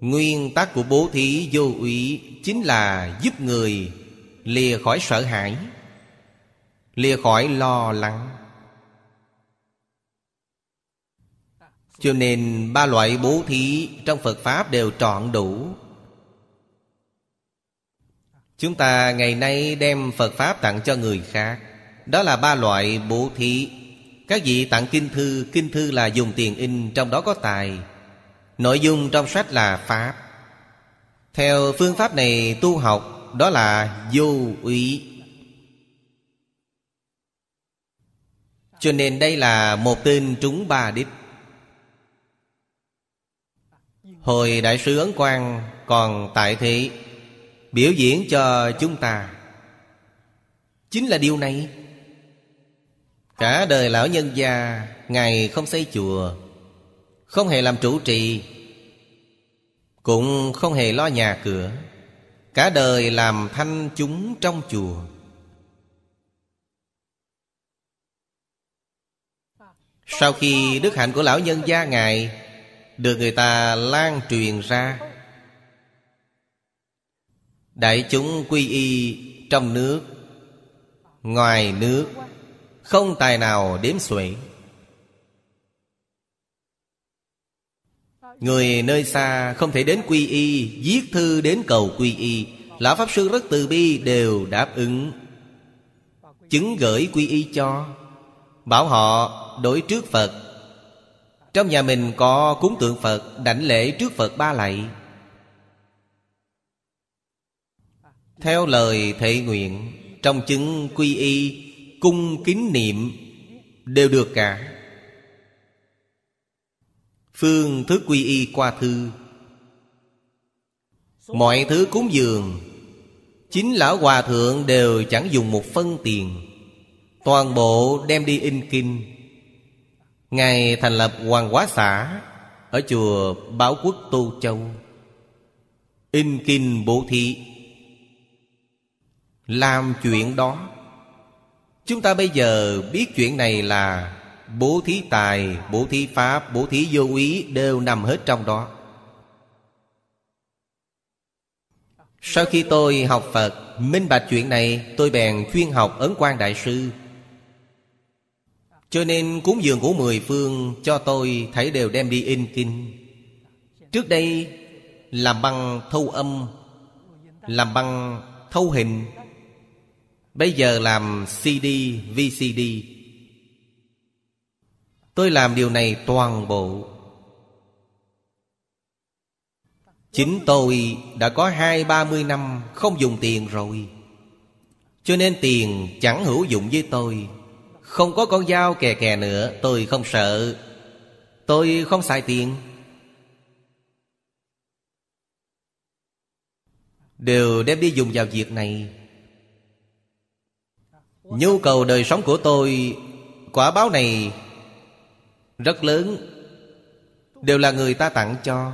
Nguyên tắc của bố thí vô úy Chính là giúp người lìa khỏi sợ hãi, Lìa khỏi lo lắng. Cho nên ba loại bố thí trong Phật Pháp đều trọn đủ. Chúng ta ngày nay đem Phật Pháp tặng cho người khác. Đó là ba loại bố thí. Các vị tặng kinh thư Kinh thư là dùng tiền in, Trong đó có tài. Nội dung trong sách là Pháp. Theo phương pháp này tu học, Đó là vô úy. Cho nên đây là một tên trúng ba đích. Hồi Đại sứ Ấn Quang còn tại thị biểu diễn cho chúng ta. Chính là điều này. Cả đời lão nhân gia, ngài không xây chùa, không hề làm trụ trì, cũng không hề lo nhà cửa. Cả đời làm thanh chúng trong chùa. Sau khi đức hạnh của lão nhân gia ngài được người ta lan truyền ra Đại chúng quy y trong nước, Ngoài nước, Không tài nào đếm xuể. Người nơi xa không thể đến quy y, Viết thư đến cầu quy y. Lão Pháp Sư rất từ bi đều đáp ứng. Chứng gửi quy y cho, Bảo họ đối trước Phật. Trong nhà mình có cúng tượng Phật, Đảnh lễ trước Phật ba lạy. Theo lời thệ nguyện, Trong chứng quy y, Cung kính niệm Đều được cả. Phương thức quy y qua thư. Mọi thứ cúng dường, Chính lão hòa thượng đều chẳng dùng một phân tiền. Toàn bộ đem đi in kinh. Ngài thành lập hoàng hóa xã Ở chùa Bảo Quốc Tô Châu. In kinh bố thị làm chuyện đó. Chúng ta bây giờ biết chuyện này là Bố thí tài, bố thí pháp, bố thí vô ý Đều nằm hết trong đó. Sau khi tôi học Phật Minh bạch chuyện này Tôi bèn chuyên học Ấn quan Đại Sư. Cho nên cúng dường của mười phương Cho tôi thấy đều đem đi in kinh. Trước đây Làm băng thâu âm Làm băng thâu hình Bây giờ làm CD, VCD Tôi làm điều này toàn bộ. Chính tôi đã có hai ba mươi năm không dùng tiền rồi. Cho nên tiền chẳng hữu dụng với tôi. Không có con dao kè kè nữa Tôi không sợ. Tôi không xài tiền. Đều đem đi dùng vào việc này. Nhu cầu đời sống của tôi, Quả báo này Rất lớn. Đều là người ta tặng cho.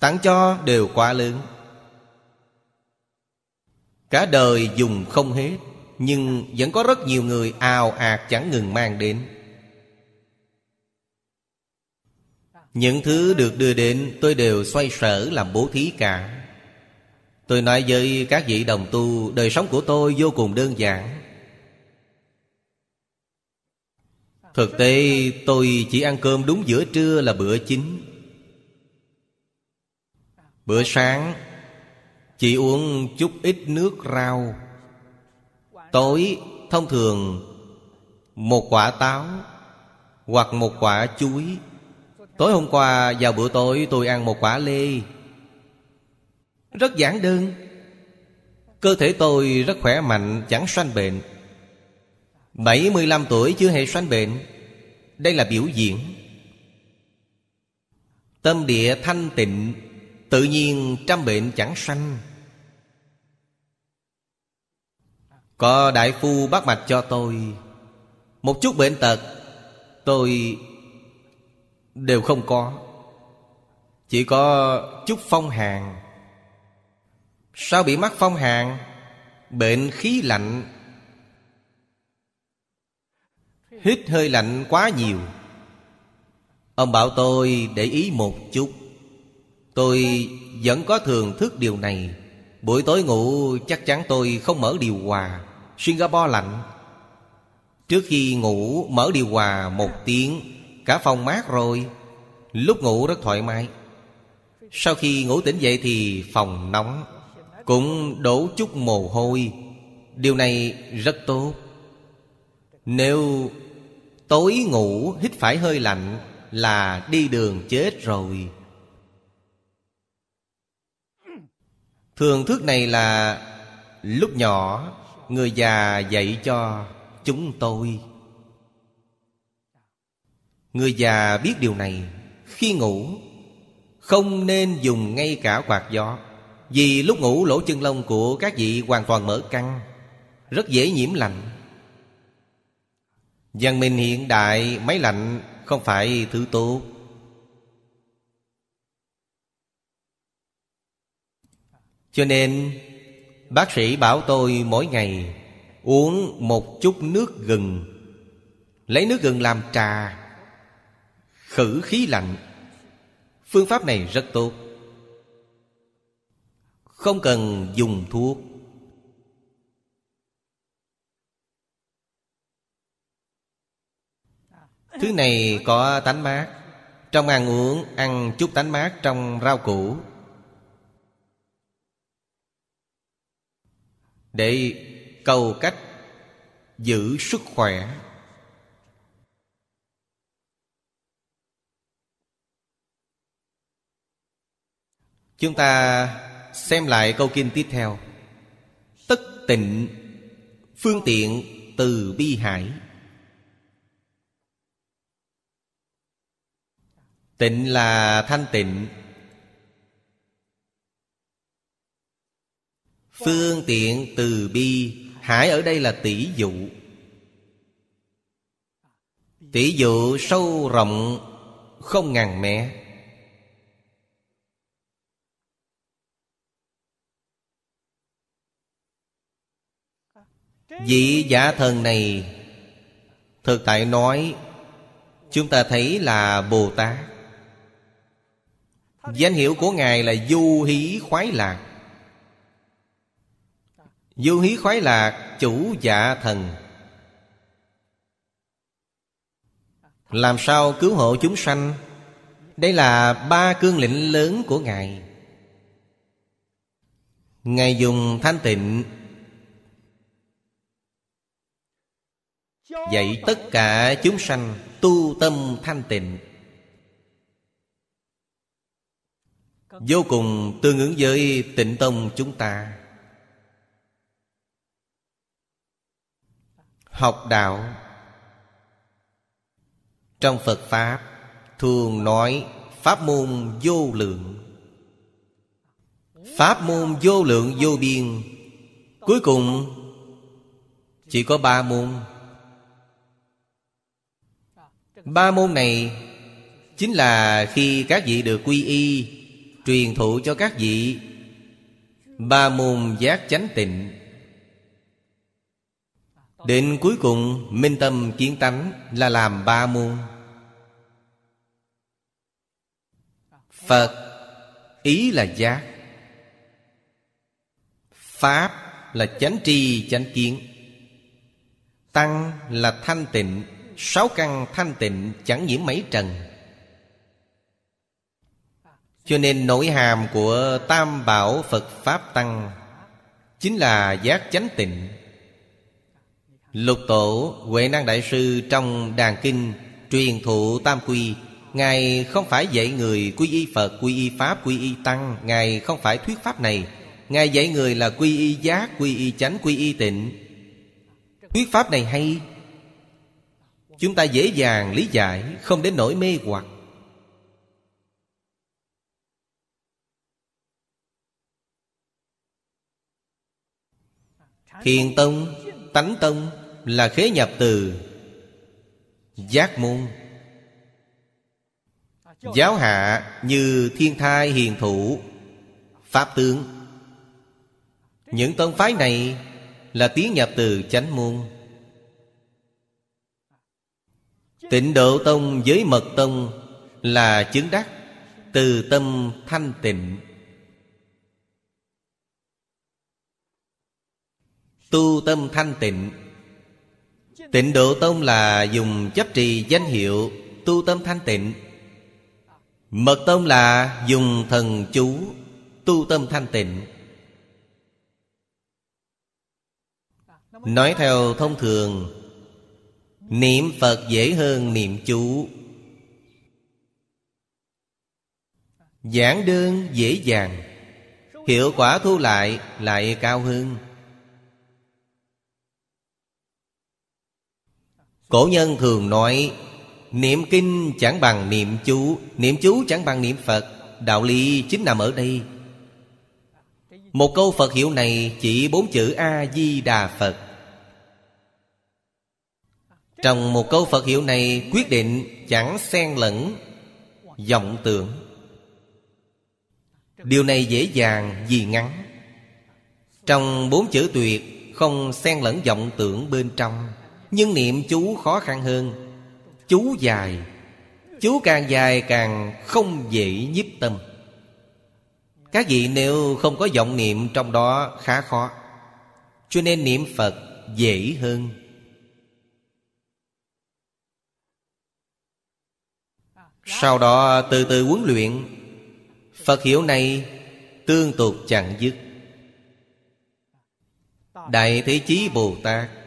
Tặng cho đều quá lớn. Cả đời dùng không hết, Nhưng vẫn có rất nhiều người ào ạt chẳng ngừng mang đến. Những thứ được đưa đến, tôi đều xoay sở làm bố thí cả. Tôi nói với các vị đồng tu, Đời sống của tôi vô cùng đơn giản. Thực tế, tôi chỉ ăn cơm đúng giữa trưa là bữa chính Bữa sáng Chỉ uống chút ít nước rau. Tối, thông thường, Một quả táo Hoặc một quả chuối. Tối hôm qua, vào bữa tối, tôi ăn một quả lê. Rất giản đơn. Cơ thể tôi rất khỏe mạnh, Chẳng sanh bệnh. 75 tuổi chưa hề sanh bệnh. Đây là biểu diễn. Tâm địa thanh tịnh, Tự nhiên trăm bệnh chẳng sanh. Có đại phu bắt mạch cho tôi. Một chút bệnh tật, Tôi đều không có. Chỉ có chút phong hàn. Sao bị mắc phong hàn? Bệnh khí lạnh. Hít hơi lạnh quá nhiều. Ông bảo tôi để ý một chút. Tôi vẫn có thường thức điều này. Buổi tối ngủ chắc chắn tôi không mở điều hòa, Singapore lạnh. Trước khi ngủ, mở điều hòa một tiếng, Cả phòng mát rồi. Lúc ngủ rất thoải mái. Sau khi ngủ tỉnh dậy thì phòng nóng, Cũng đổ chút mồ hôi. Điều này rất tốt. Nếu tối ngủ, hít phải hơi lạnh Là đi đường chết rồi. Thường thức này là lúc nhỏ, người già dạy cho chúng tôi. Người già biết điều này. Khi ngủ, Không nên dùng ngay cả quạt gió, Vì lúc ngủ lỗ chân lông của các vị hoàn toàn mở căng Rất dễ nhiễm lạnh. Văn minh hiện đại, máy lạnh không phải thứ tốt. Cho nên, Bác sĩ bảo tôi mỗi ngày Uống một chút nước gừng. Lấy nước gừng làm trà, Khử khí lạnh. Phương pháp này rất tốt. Không cần dùng thuốc. Thứ này có tánh mát. Trong ăn uống, Ăn chút tánh mát trong rau củ. Để cầu cách Giữ sức khỏe. Chúng ta xem lại câu kinh tiếp theo. Tất tịnh, Phương tiện từ bi hải. Tịnh là thanh tịnh. Phương tiện từ bi, Hải ở đây là tỷ dụ. Tỷ dụ sâu rộng, Không ngàn mẹ Vị giả thần này, Thực tại nói, Chúng ta thấy là Bồ Tát. Danh hiệu của Ngài là Du Hí Khoái Lạc. Du Hí Khoái Lạc, Chủ dạ thần. Làm sao cứu hộ chúng sanh? Đây là ba cương lĩnh lớn của Ngài. Ngài dùng thanh tịnh, Dạy tất cả chúng sanh tu tâm thanh tịnh. Vô cùng tương ứng với tịnh tông chúng ta. Học đạo. Trong Phật Pháp, Thường nói Pháp môn vô lượng. Pháp môn vô lượng vô biên. Cuối cùng, Chỉ có ba môn. Ba môn này Chính là khi các vị được quy y Truyền thụ cho các vị. Ba môn giác chánh tịnh. Đến cuối cùng, Minh tâm kiến tánh Là làm ba môn. Phật, Ý là giác. Pháp là chánh tri, chánh kiến. Tăng là thanh tịnh, Sáu căn thanh tịnh chẳng nhiễm mấy trần. Cho nên nội hàm của Tam Bảo Phật Pháp Tăng Chính là giác chánh tịnh. Lục tổ Huệ Năng Đại Sư trong Đàn Kinh Truyền thụ Tam Quy Ngài không phải dạy người quy y Phật, quy y Pháp, quy y Tăng. Ngài không phải thuyết Pháp này. Ngài dạy người là quy y giác, quy y chánh, quy y tịnh. Thuyết Pháp này hay. Chúng ta dễ dàng lý giải Không đến nỗi mê hoặc. Thiền Tông, Tánh Tông Là khế nhập từ Giác môn. Giáo hạ như thiên thai hiền thủ Pháp tướng. Những tông phái này Là tiến nhập từ chánh môn. Tịnh độ tông với mật tông Là chứng đắc Từ tâm thanh tịnh. Tu tâm thanh tịnh. Tịnh độ tông là dùng chấp trì danh hiệu Tu tâm thanh tịnh. Mật tông là dùng thần chú Tu tâm thanh tịnh. Nói theo thông thường, Niệm Phật dễ hơn niệm chú. Giảng đơn dễ dàng, Hiệu quả thu lại lại cao hơn. Cổ nhân thường nói, Niệm kinh chẳng bằng niệm chú Niệm chú chẳng bằng niệm Phật. Đạo lý chính nằm ở đây. Một câu Phật hiệu này chỉ bốn chữ A-di-đà Phật. Trong một câu Phật hiệu này quyết định chẳng xen lẫn vọng tưởng. Điều này dễ dàng vì ngắn. Trong bốn chữ tuyệt không xen lẫn vọng tưởng bên trong. Nhưng niệm chú khó khăn hơn. Chú dài, Chú càng dài càng không dễ nhiếp tâm. Các vị nếu không có vọng niệm trong đó khá khó. Cho nên niệm Phật dễ hơn. Sau đó từ từ huấn luyện. Phật hiểu này tương tục chẳng dứt. Đại Thế Chí Bồ Tát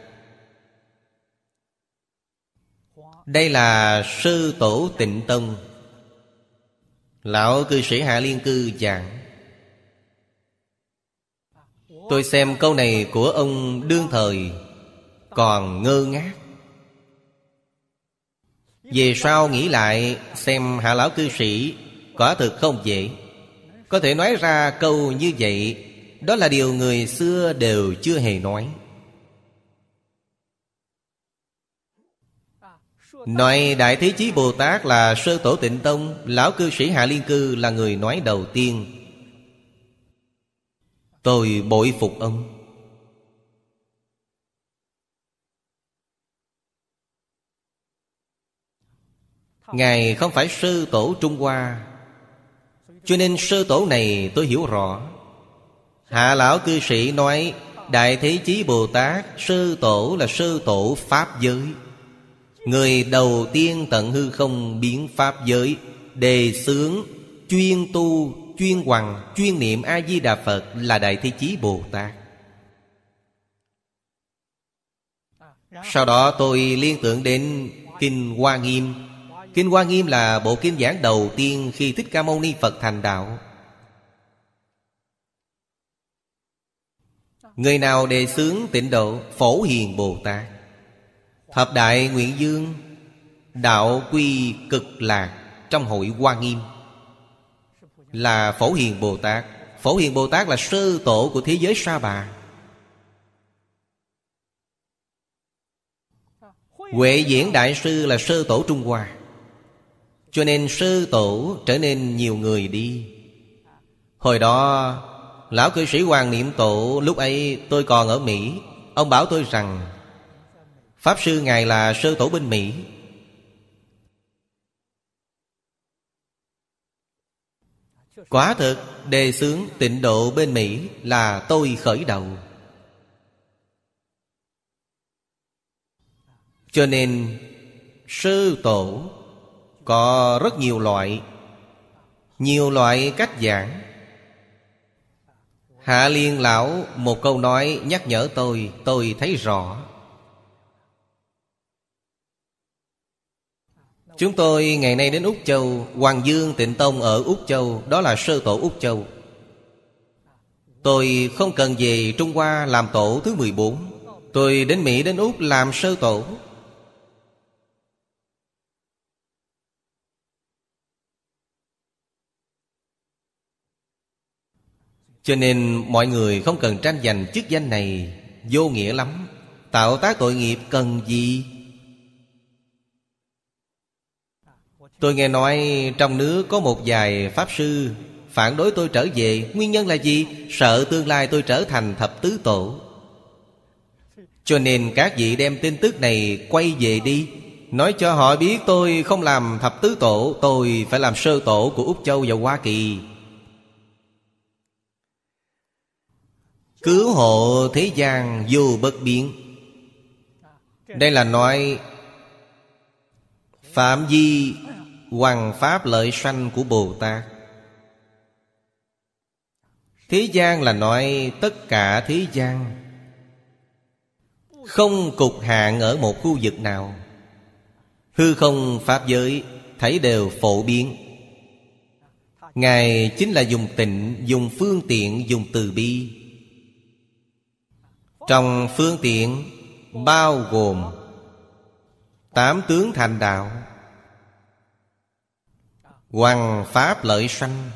Đây là Sư Tổ Tịnh Tông. Lão cư sĩ Hạ Liên Cư giảng. Tôi xem câu này của ông đương thời, Còn ngơ ngác. Về sau nghĩ lại, Xem hạ lão cư sĩ Quả thực không dễ. Có thể nói ra câu như vậy, Đó là điều người xưa đều chưa hề nói. Nói Đại Thế Chí Bồ Tát là Sơ Tổ Tịnh Tông, Lão cư sĩ Hạ Liên Cư là người nói đầu tiên. Tôi bội phục ông. Ngài không phải sư tổ Trung Hoa. Cho nên sư tổ này tôi hiểu rõ. Hạ lão cư sĩ nói, Đại Thế Chí Bồ Tát Sư tổ là sư tổ Pháp giới. Người đầu tiên tận hư không biến Pháp giới Đề xướng chuyên tu chuyên hoằng, chuyên niệm a di đà phật là đại thế chí bồ tát sau đó tôi liên tưởng đến kinh hoa nghiêm. Kinh hoa nghiêm là bộ kinh giảng đầu tiên khi thích ca mâu ni phật thành đạo. Người nào đề xướng tịnh độ phổ hiền bồ tát thập đại nguyện dương đạo quy cực lạc trong hội hoa nghiêm. Là Phổ Hiền Bồ Tát. Phổ Hiền Bồ Tát là sơ tổ của thế giới Sa Bà. Huệ Diễn Đại Sư là sơ tổ Trung Hoa. Cho nên sơ tổ trở nên nhiều người đi. Hồi đó, Lão cư sĩ Hoàng Niệm Tổ Lúc ấy tôi còn ở Mỹ. Ông bảo tôi rằng Pháp sư Ngài là sơ tổ bên Mỹ. Quả thực, đề xướng tịnh độ bên Mỹ là tôi khởi đầu. Cho nên, sư tổ có rất nhiều loại Nhiều loại cách giảng. Hạ Liên Lão một câu nói nhắc nhở tôi Tôi thấy rõ. Chúng tôi ngày nay đến Úc Châu, Hoàng Dương, Tịnh Tông ở Úc Châu, Đó là sơ tổ Úc Châu. Tôi không cần về Trung Hoa làm tổ thứ 14 Tôi đến Mỹ, đến Úc làm sơ tổ. Cho nên mọi người không cần tranh giành chức danh này, Vô nghĩa lắm. Tạo tác tội nghiệp cần gì? Tôi nghe nói trong nước có một vài Pháp sư Phản đối tôi trở về. Nguyên nhân là gì? Sợ tương lai tôi trở thành thập tứ tổ. Cho nên các vị đem tin tức này quay về đi. Nói cho họ biết tôi không làm thập tứ tổ, Tôi phải làm sơ tổ của Úc Châu và Hoa Kỳ. Cứu hộ thế gian vô bất biến. Đây là nói Phạm vi Hoàng Pháp lợi sanh của Bồ Tát. Thế gian là nói tất cả thế gian. Không cục hạn ở một khu vực nào. Hư không Pháp giới Thấy đều phổ biến. Ngài chính là dùng tịnh Dùng phương tiện, dùng từ bi. Trong phương tiện Bao gồm Tám tướng thành đạo Hoàng Pháp lợi sanh.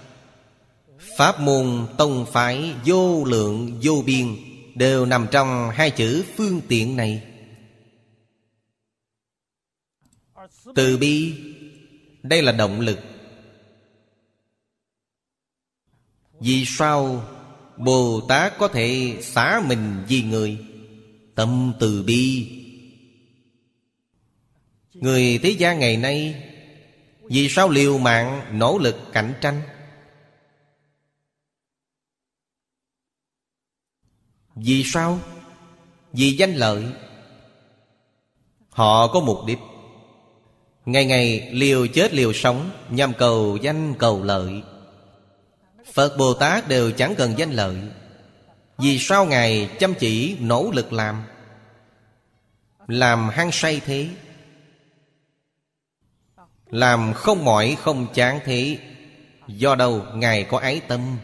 Pháp môn tông phái vô lượng vô biên Đều nằm trong hai chữ phương tiện này. Từ bi, Đây là động lực. Vì sao Bồ Tát có thể xả mình vì người? Tâm từ bi. Người thế gian ngày nay vì sao liều mạng nỗ lực cạnh tranh? Vì sao? Vì danh lợi. Họ có mục đích. Ngày ngày liều chết liều sống, Nhằm cầu danh, cầu lợi. Phật Bồ Tát đều chẳng cần danh lợi. Vì sao Ngài chăm chỉ nỗ lực làm? Làm hăng say thế. Làm không mỏi, không chán thế. Do đâu Ngài có ái tâm?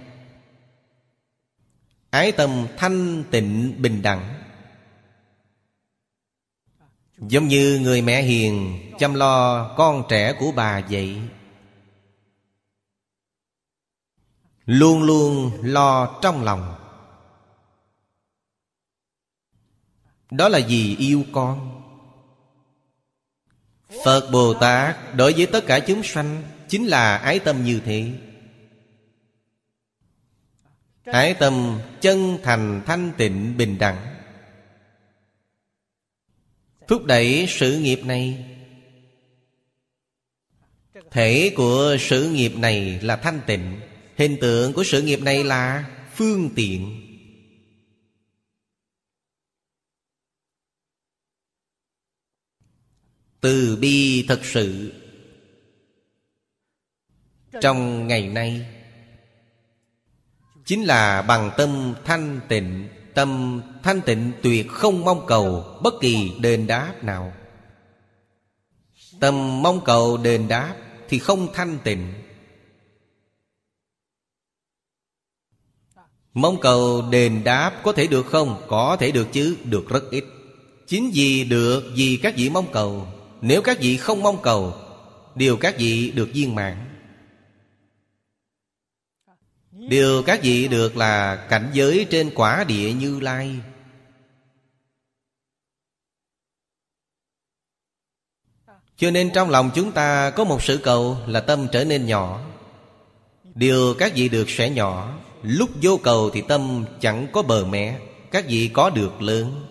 Ái tâm thanh tịnh bình đẳng. Giống như người mẹ hiền Chăm lo con trẻ của bà vậy. Luôn luôn lo trong lòng. Đó là vì yêu con. Phật Bồ Tát đối với tất cả chúng sanh Chính là ái tâm như thế. Ái tâm chân thành thanh tịnh bình đẳng. Thúc đẩy sự nghiệp này. Thể của sự nghiệp này là thanh tịnh. Hình tượng của sự nghiệp này là phương tiện. Từ bi thật sự. Trong ngày nay Chính là bằng tâm thanh tịnh Tâm thanh tịnh tuyệt không mong cầu Bất kỳ đền đáp nào. Tâm mong cầu đền đáp Thì không thanh tịnh. Mong cầu đền đáp có thể được không? Có thể được chứ, được rất ít. Chính vì được vì các vị mong cầu. Nếu các vị không mong cầu, Điều các vị được viên mãn. Điều các vị được là cảnh giới trên quả địa như lai. Cho nên trong lòng chúng ta có một sự cầu là tâm trở nên nhỏ. Điều các vị được sẽ nhỏ, Lúc vô cầu thì tâm chẳng có bờ mẹ Các vị có được lớn.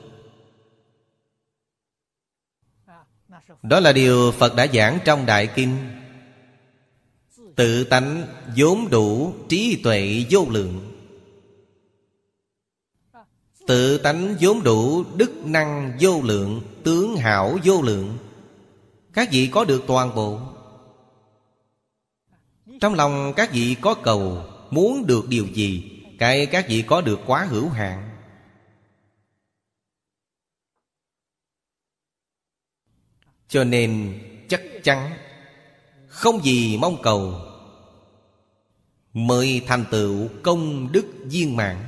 Đó là điều Phật đã giảng trong Đại Kinh. Tự tánh vốn đủ, trí tuệ vô lượng. Tự tánh vốn đủ, đức năng vô lượng, Tướng hảo vô lượng. Các vị có được toàn bộ. Trong lòng các vị có cầu, Muốn được điều gì, Cái các vị có được quá hữu hạn. Cho nên chắc chắn Không gì mong cầu. Mới thành tựu công đức viên mãn.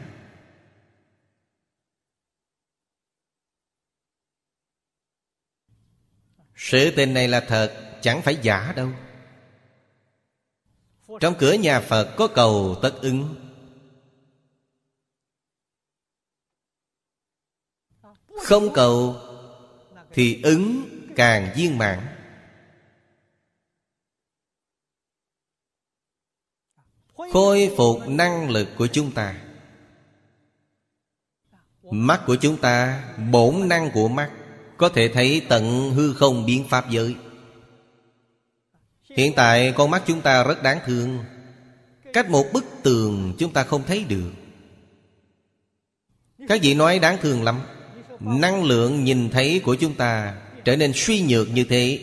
Sự tình này là thật, Chẳng phải giả đâu. Trong cửa nhà Phật có cầu tất ứng. Không cầu Thì ứng càng viên mãn. Khôi phục năng lực của chúng ta. Mắt của chúng ta, Bổn năng của mắt, Có thể thấy tận hư không biến pháp giới. Hiện tại, con mắt chúng ta rất đáng thương. Cách một bức tường chúng ta không thấy được. Các vị nói đáng thương lắm. Năng lượng nhìn thấy của chúng ta Trở nên suy nhược như thế.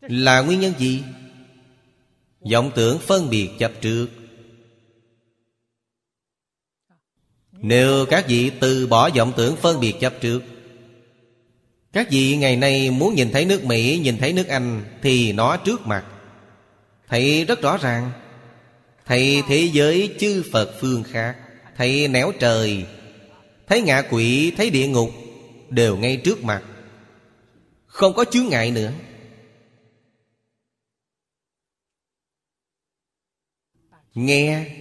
Là nguyên nhân gì? vọng tưởng phân biệt chấp trước. Nếu các vị từ bỏ vọng tưởng phân biệt chấp trước, các vị ngày nay muốn nhìn thấy nước mỹ, nhìn thấy nước anh thì nó trước mặt. Thấy rất rõ ràng. Thấy thế giới chư phật phương khác. Thấy néo trời, thấy ngạ quỷ, thấy địa ngục đều ngay trước mặt. Không có chướng ngại nữa. Nghe,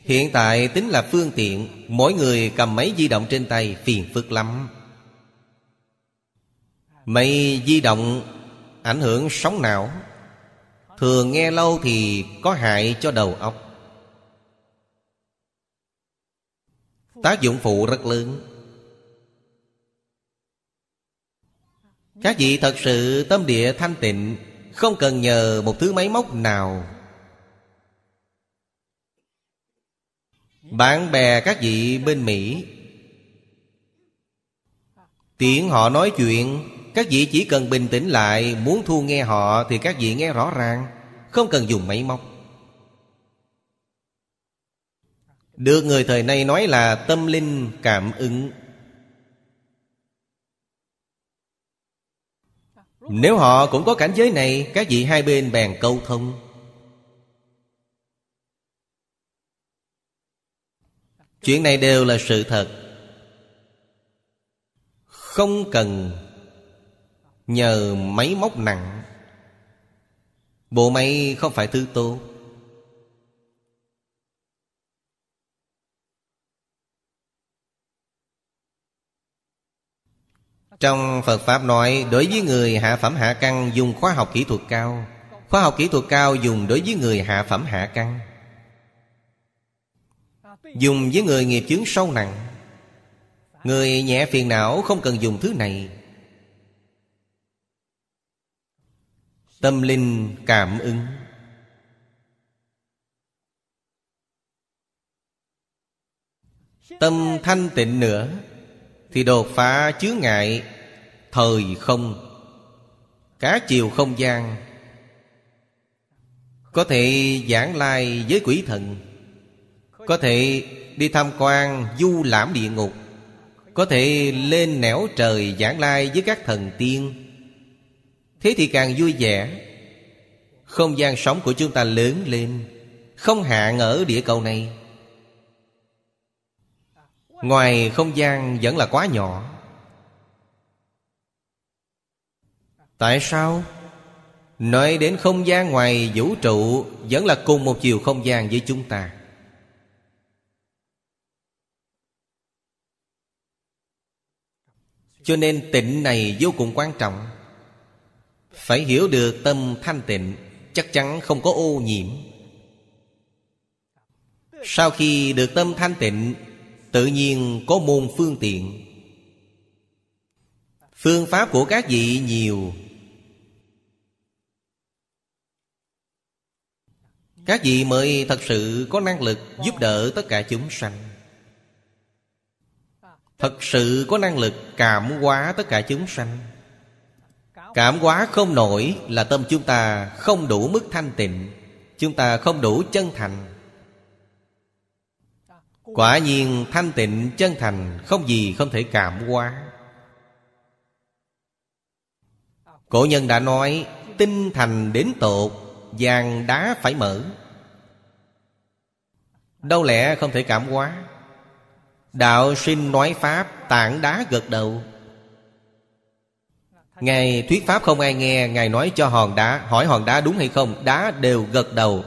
Hiện tại tính là phương tiện, Mỗi người cầm máy di động trên tay Phiền phức lắm. Máy di động Ảnh hưởng sóng não. Thường nghe lâu thì có hại cho đầu óc. Tác dụng phụ rất lớn. Các vị thật sự tâm địa thanh tịnh, Không cần nhờ một thứ máy móc nào. Bạn bè các vị bên Mỹ Tiện họ nói chuyện, Các vị chỉ cần bình tĩnh lại, Muốn thu nghe họ thì các vị nghe rõ ràng, Không cần dùng máy móc. Được người thời nay nói là tâm linh cảm ứng. Nếu họ cũng có cảnh giới này, Các vị hai bên bèn câu thông. Chuyện này đều là sự thật. Không cần Nhờ máy móc nặng. Bộ máy không phải thứ tốt. Trong Phật Pháp nói, Đối với người hạ phẩm hạ căn, Dùng khoa học kỹ thuật cao. Khoa học kỹ thuật cao dùng đối với người hạ phẩm hạ căn. Dùng với người nghiệp chướng sâu nặng. Người nhẹ phiền não không cần dùng thứ này. Tâm linh cảm ứng. Tâm thanh tịnh nữa. Thì đột phá chướng ngại Thời không, Cá chiều không gian. Có thể giảng lai với quỷ thần, Có thể đi tham quan du lãm địa ngục, Có thể lên nẻo trời giảng lai với các thần tiên. Thế thì càng vui vẻ. Không gian sống của chúng ta lớn lên, Không hạn ở địa cầu này. Ngoài không gian vẫn là quá nhỏ. Tại sao? Nói đến không gian ngoài vũ trụ, Vẫn là cùng một chiều không gian với chúng ta. Cho nên tịnh này vô cùng quan trọng. Phải hiểu được tâm thanh tịnh, Chắc chắn không có ô nhiễm. Sau khi được tâm thanh tịnh Tự nhiên có môn phương tiện. Phương pháp của các vị nhiều. Các vị mới thật sự có năng lực giúp đỡ tất cả chúng sanh. Thật sự có năng lực cảm hóa tất cả chúng sanh. Cảm hóa không nổi là tâm chúng ta không đủ mức thanh tịnh, Chúng ta không đủ chân thành. Quả nhiên thanh tịnh chân thành, Không gì không thể cảm hóa. Cổ nhân đã nói, Tinh thành đến tột, vàng đá phải mở. Đâu lẽ không thể cảm hóa? Đạo sinh nói Pháp, tảng đá gật đầu. Ngài thuyết Pháp không ai nghe, Ngài nói cho hòn đá, Hỏi hòn đá đúng hay không, Đá đều gật đầu.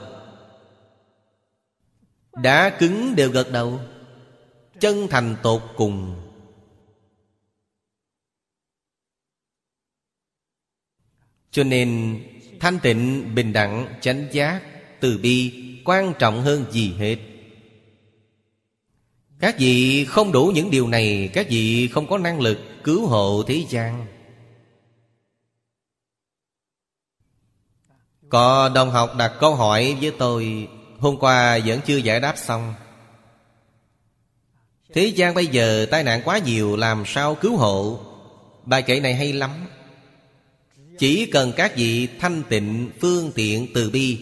Đá cứng đều gật đầu Chân thành tột cùng. Cho nên Thanh tịnh, bình đẳng, chánh giác Từ bi quan trọng hơn gì hết. Các vị không đủ những điều này Các vị không có năng lực cứu hộ thế gian. Có đồng học đặt câu hỏi với tôi Hôm qua vẫn chưa giải đáp xong. Thế gian bây giờ tai nạn quá nhiều, Làm sao cứu hộ? Bài kể này hay lắm. Chỉ cần các vị thanh tịnh, Phương tiện từ bi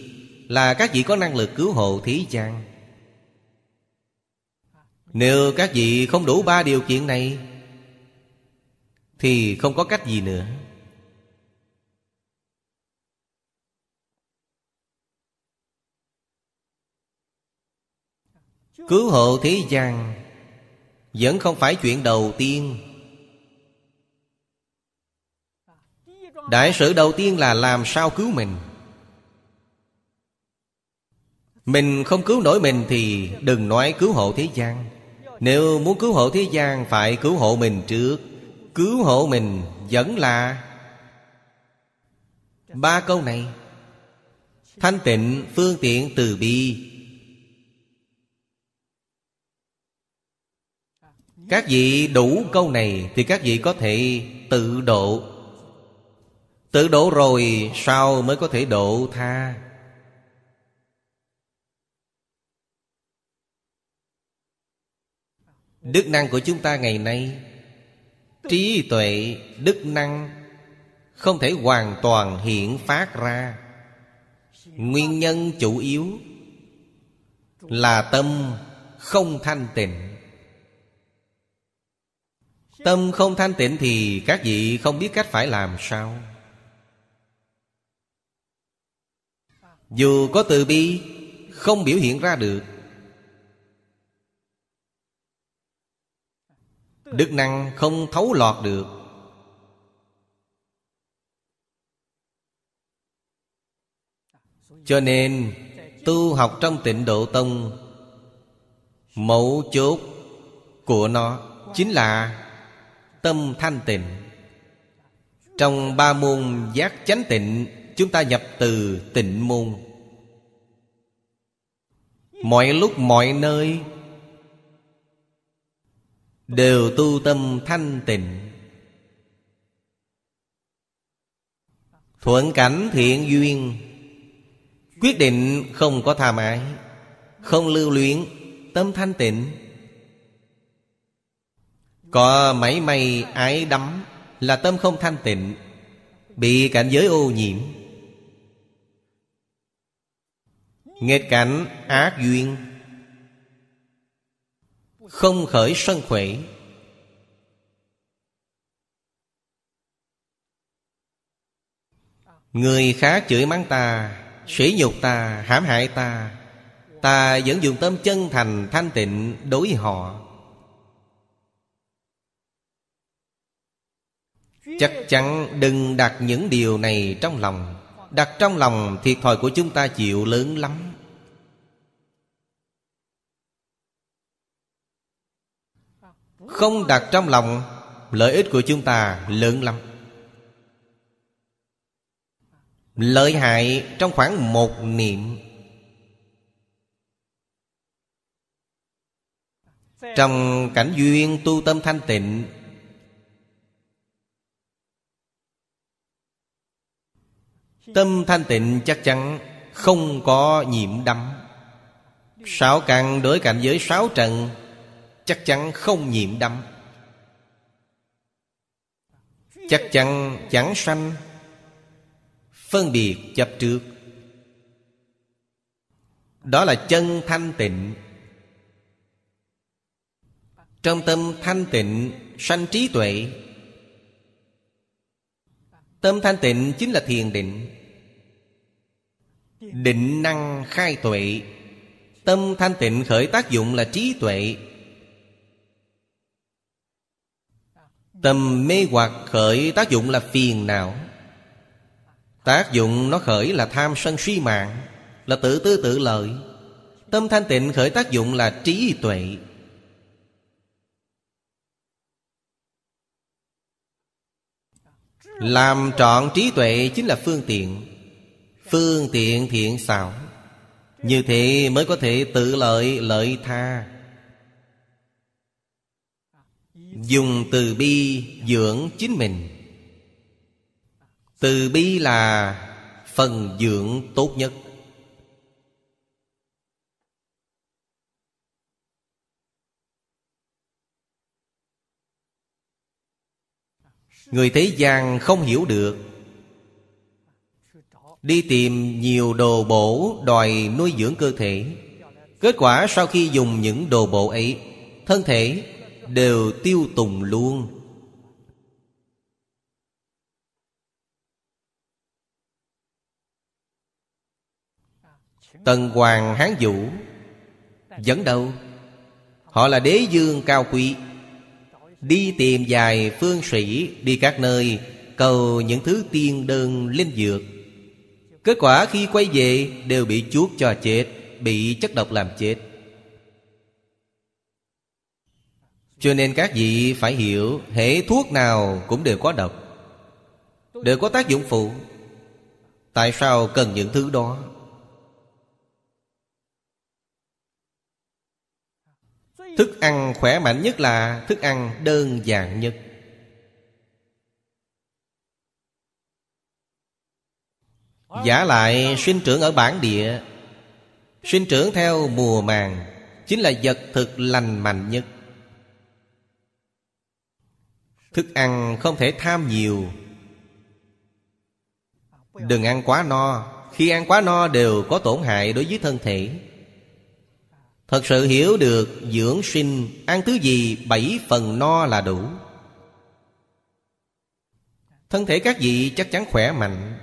Là các vị có năng lực cứu hộ thế gian. Nếu các vị không đủ ba điều kiện này, Thì không có cách gì nữa. Cứu hộ thế gian Vẫn không phải chuyện đầu tiên. Đại sự đầu tiên là làm sao cứu mình. Mình không cứu nổi mình thì đừng nói cứu hộ thế gian. Nếu muốn cứu hộ thế gian phải cứu hộ mình trước. Cứu hộ mình vẫn là Ba câu này. Thanh tịnh, phương tiện, từ bi. Các vị đủ câu này Thì các vị có thể tự độ. Tự độ rồi Sao mới có thể độ tha. Đức năng của chúng ta ngày nay Trí tuệ, đức năng Không thể hoàn toàn hiện phát ra. Nguyên nhân chủ yếu Là tâm không thanh tịnh. Tâm không thanh tịnh thì các vị không biết cách phải làm sao. Dù có từ bi, Không biểu hiện ra được. Đức năng không thấu lọt được. Cho nên, tu học trong tịnh độ tông mẫu chốt của nó Chính là tâm thanh tịnh. Trong ba môn giác chánh tịnh, Chúng ta nhập từ tịnh môn. Mọi lúc mọi nơi Đều tu tâm thanh tịnh. Thuận cảnh thiện duyên, Quyết định không có tham ái, Không lưu luyến, Tâm thanh tịnh. Có mấy may ái đắm Là tâm không thanh tịnh Bị cảnh giới ô nhiễm. Nghịch cảnh ác duyên Không khởi sân khỏe Người khác chửi mắng ta Sỉ nhục ta, hãm hại ta Ta vẫn dùng tâm chân thành thanh tịnh đối họ. Chắc chắn đừng đặt những điều này trong lòng. Đặt trong lòng, thiệt thòi của chúng ta chịu lớn lắm. Không đặt trong lòng, Lợi ích của chúng ta lớn lắm. Lợi hại trong khoảng một niệm. Trong cảnh duyên tu tâm thanh tịnh Tâm thanh tịnh chắc chắn, không có nhiễm đắm. Sáu căn đối cảnh giới sáu trần, Chắc chắn không nhiễm đắm. Chắc chắn chẳng sanh, Phân biệt chấp trước. Đó là chân thanh tịnh. Trong tâm thanh tịnh, sanh trí tuệ. Tâm thanh tịnh chính là thiền định. Định năng khai tuệ. Tâm thanh tịnh khởi tác dụng là trí tuệ. Tâm mê hoặc khởi tác dụng là phiền não. Tác dụng nó khởi là tham sân suy mạng, Là tự tư tự lợi. Tâm thanh tịnh khởi tác dụng là trí tuệ. Làm trọn trí tuệ chính là phương tiện. Phương tiện thiện xảo. Như thế mới có thể tự lợi lợi tha. Dùng từ bi dưỡng chính mình. Từ bi là phần dưỡng tốt nhất. Người thế gian không hiểu được Đi tìm nhiều đồ bổ đòi nuôi dưỡng cơ thể. Kết quả sau khi dùng những đồ bộ ấy, Thân thể đều tiêu tùng luôn. Tần Hoàng Hán Vũ Dẫn đầu Họ là đế dương cao quý. Đi tìm dài phương sĩ Đi các nơi, Cầu những thứ tiên đơn linh dược. Kết quả khi quay về Đều bị chuốt cho chết, Bị chất độc làm chết. Cho nên các vị phải hiểu, Hệ thuốc nào cũng đều có độc, Đều có tác dụng phụ. Tại sao cần những thứ đó? Thức ăn khỏe mạnh nhất là Thức ăn đơn giản nhất. Giả lại, sinh trưởng ở bản địa. Sinh trưởng theo mùa màng, Chính là vật thực lành mạnh nhất. Thức ăn không thể tham nhiều. Đừng ăn quá no. Khi ăn quá no đều có tổn hại đối với thân thể. Thật sự hiểu được dưỡng sinh, Ăn thứ gì bảy phần no là đủ. Thân thể các vị chắc chắn khỏe mạnh.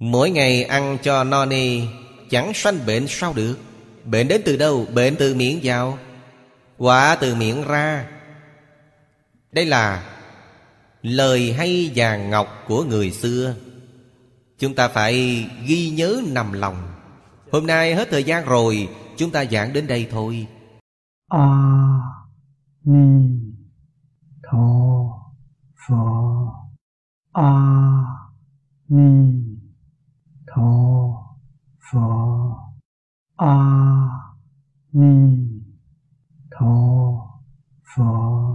Mỗi ngày ăn cho no nê Chẳng sanh bệnh sao được? Bệnh đến từ đâu? Bệnh từ miệng vào. Quả từ miệng ra. Đây là Lời hay vàng ngọc của người xưa. Chúng ta phải ghi nhớ nằm lòng. Hôm nay hết thời gian rồi, Chúng ta giảng đến đây thôi. A Ni Tho Phở A Ni 陀佛。阿弥陀佛。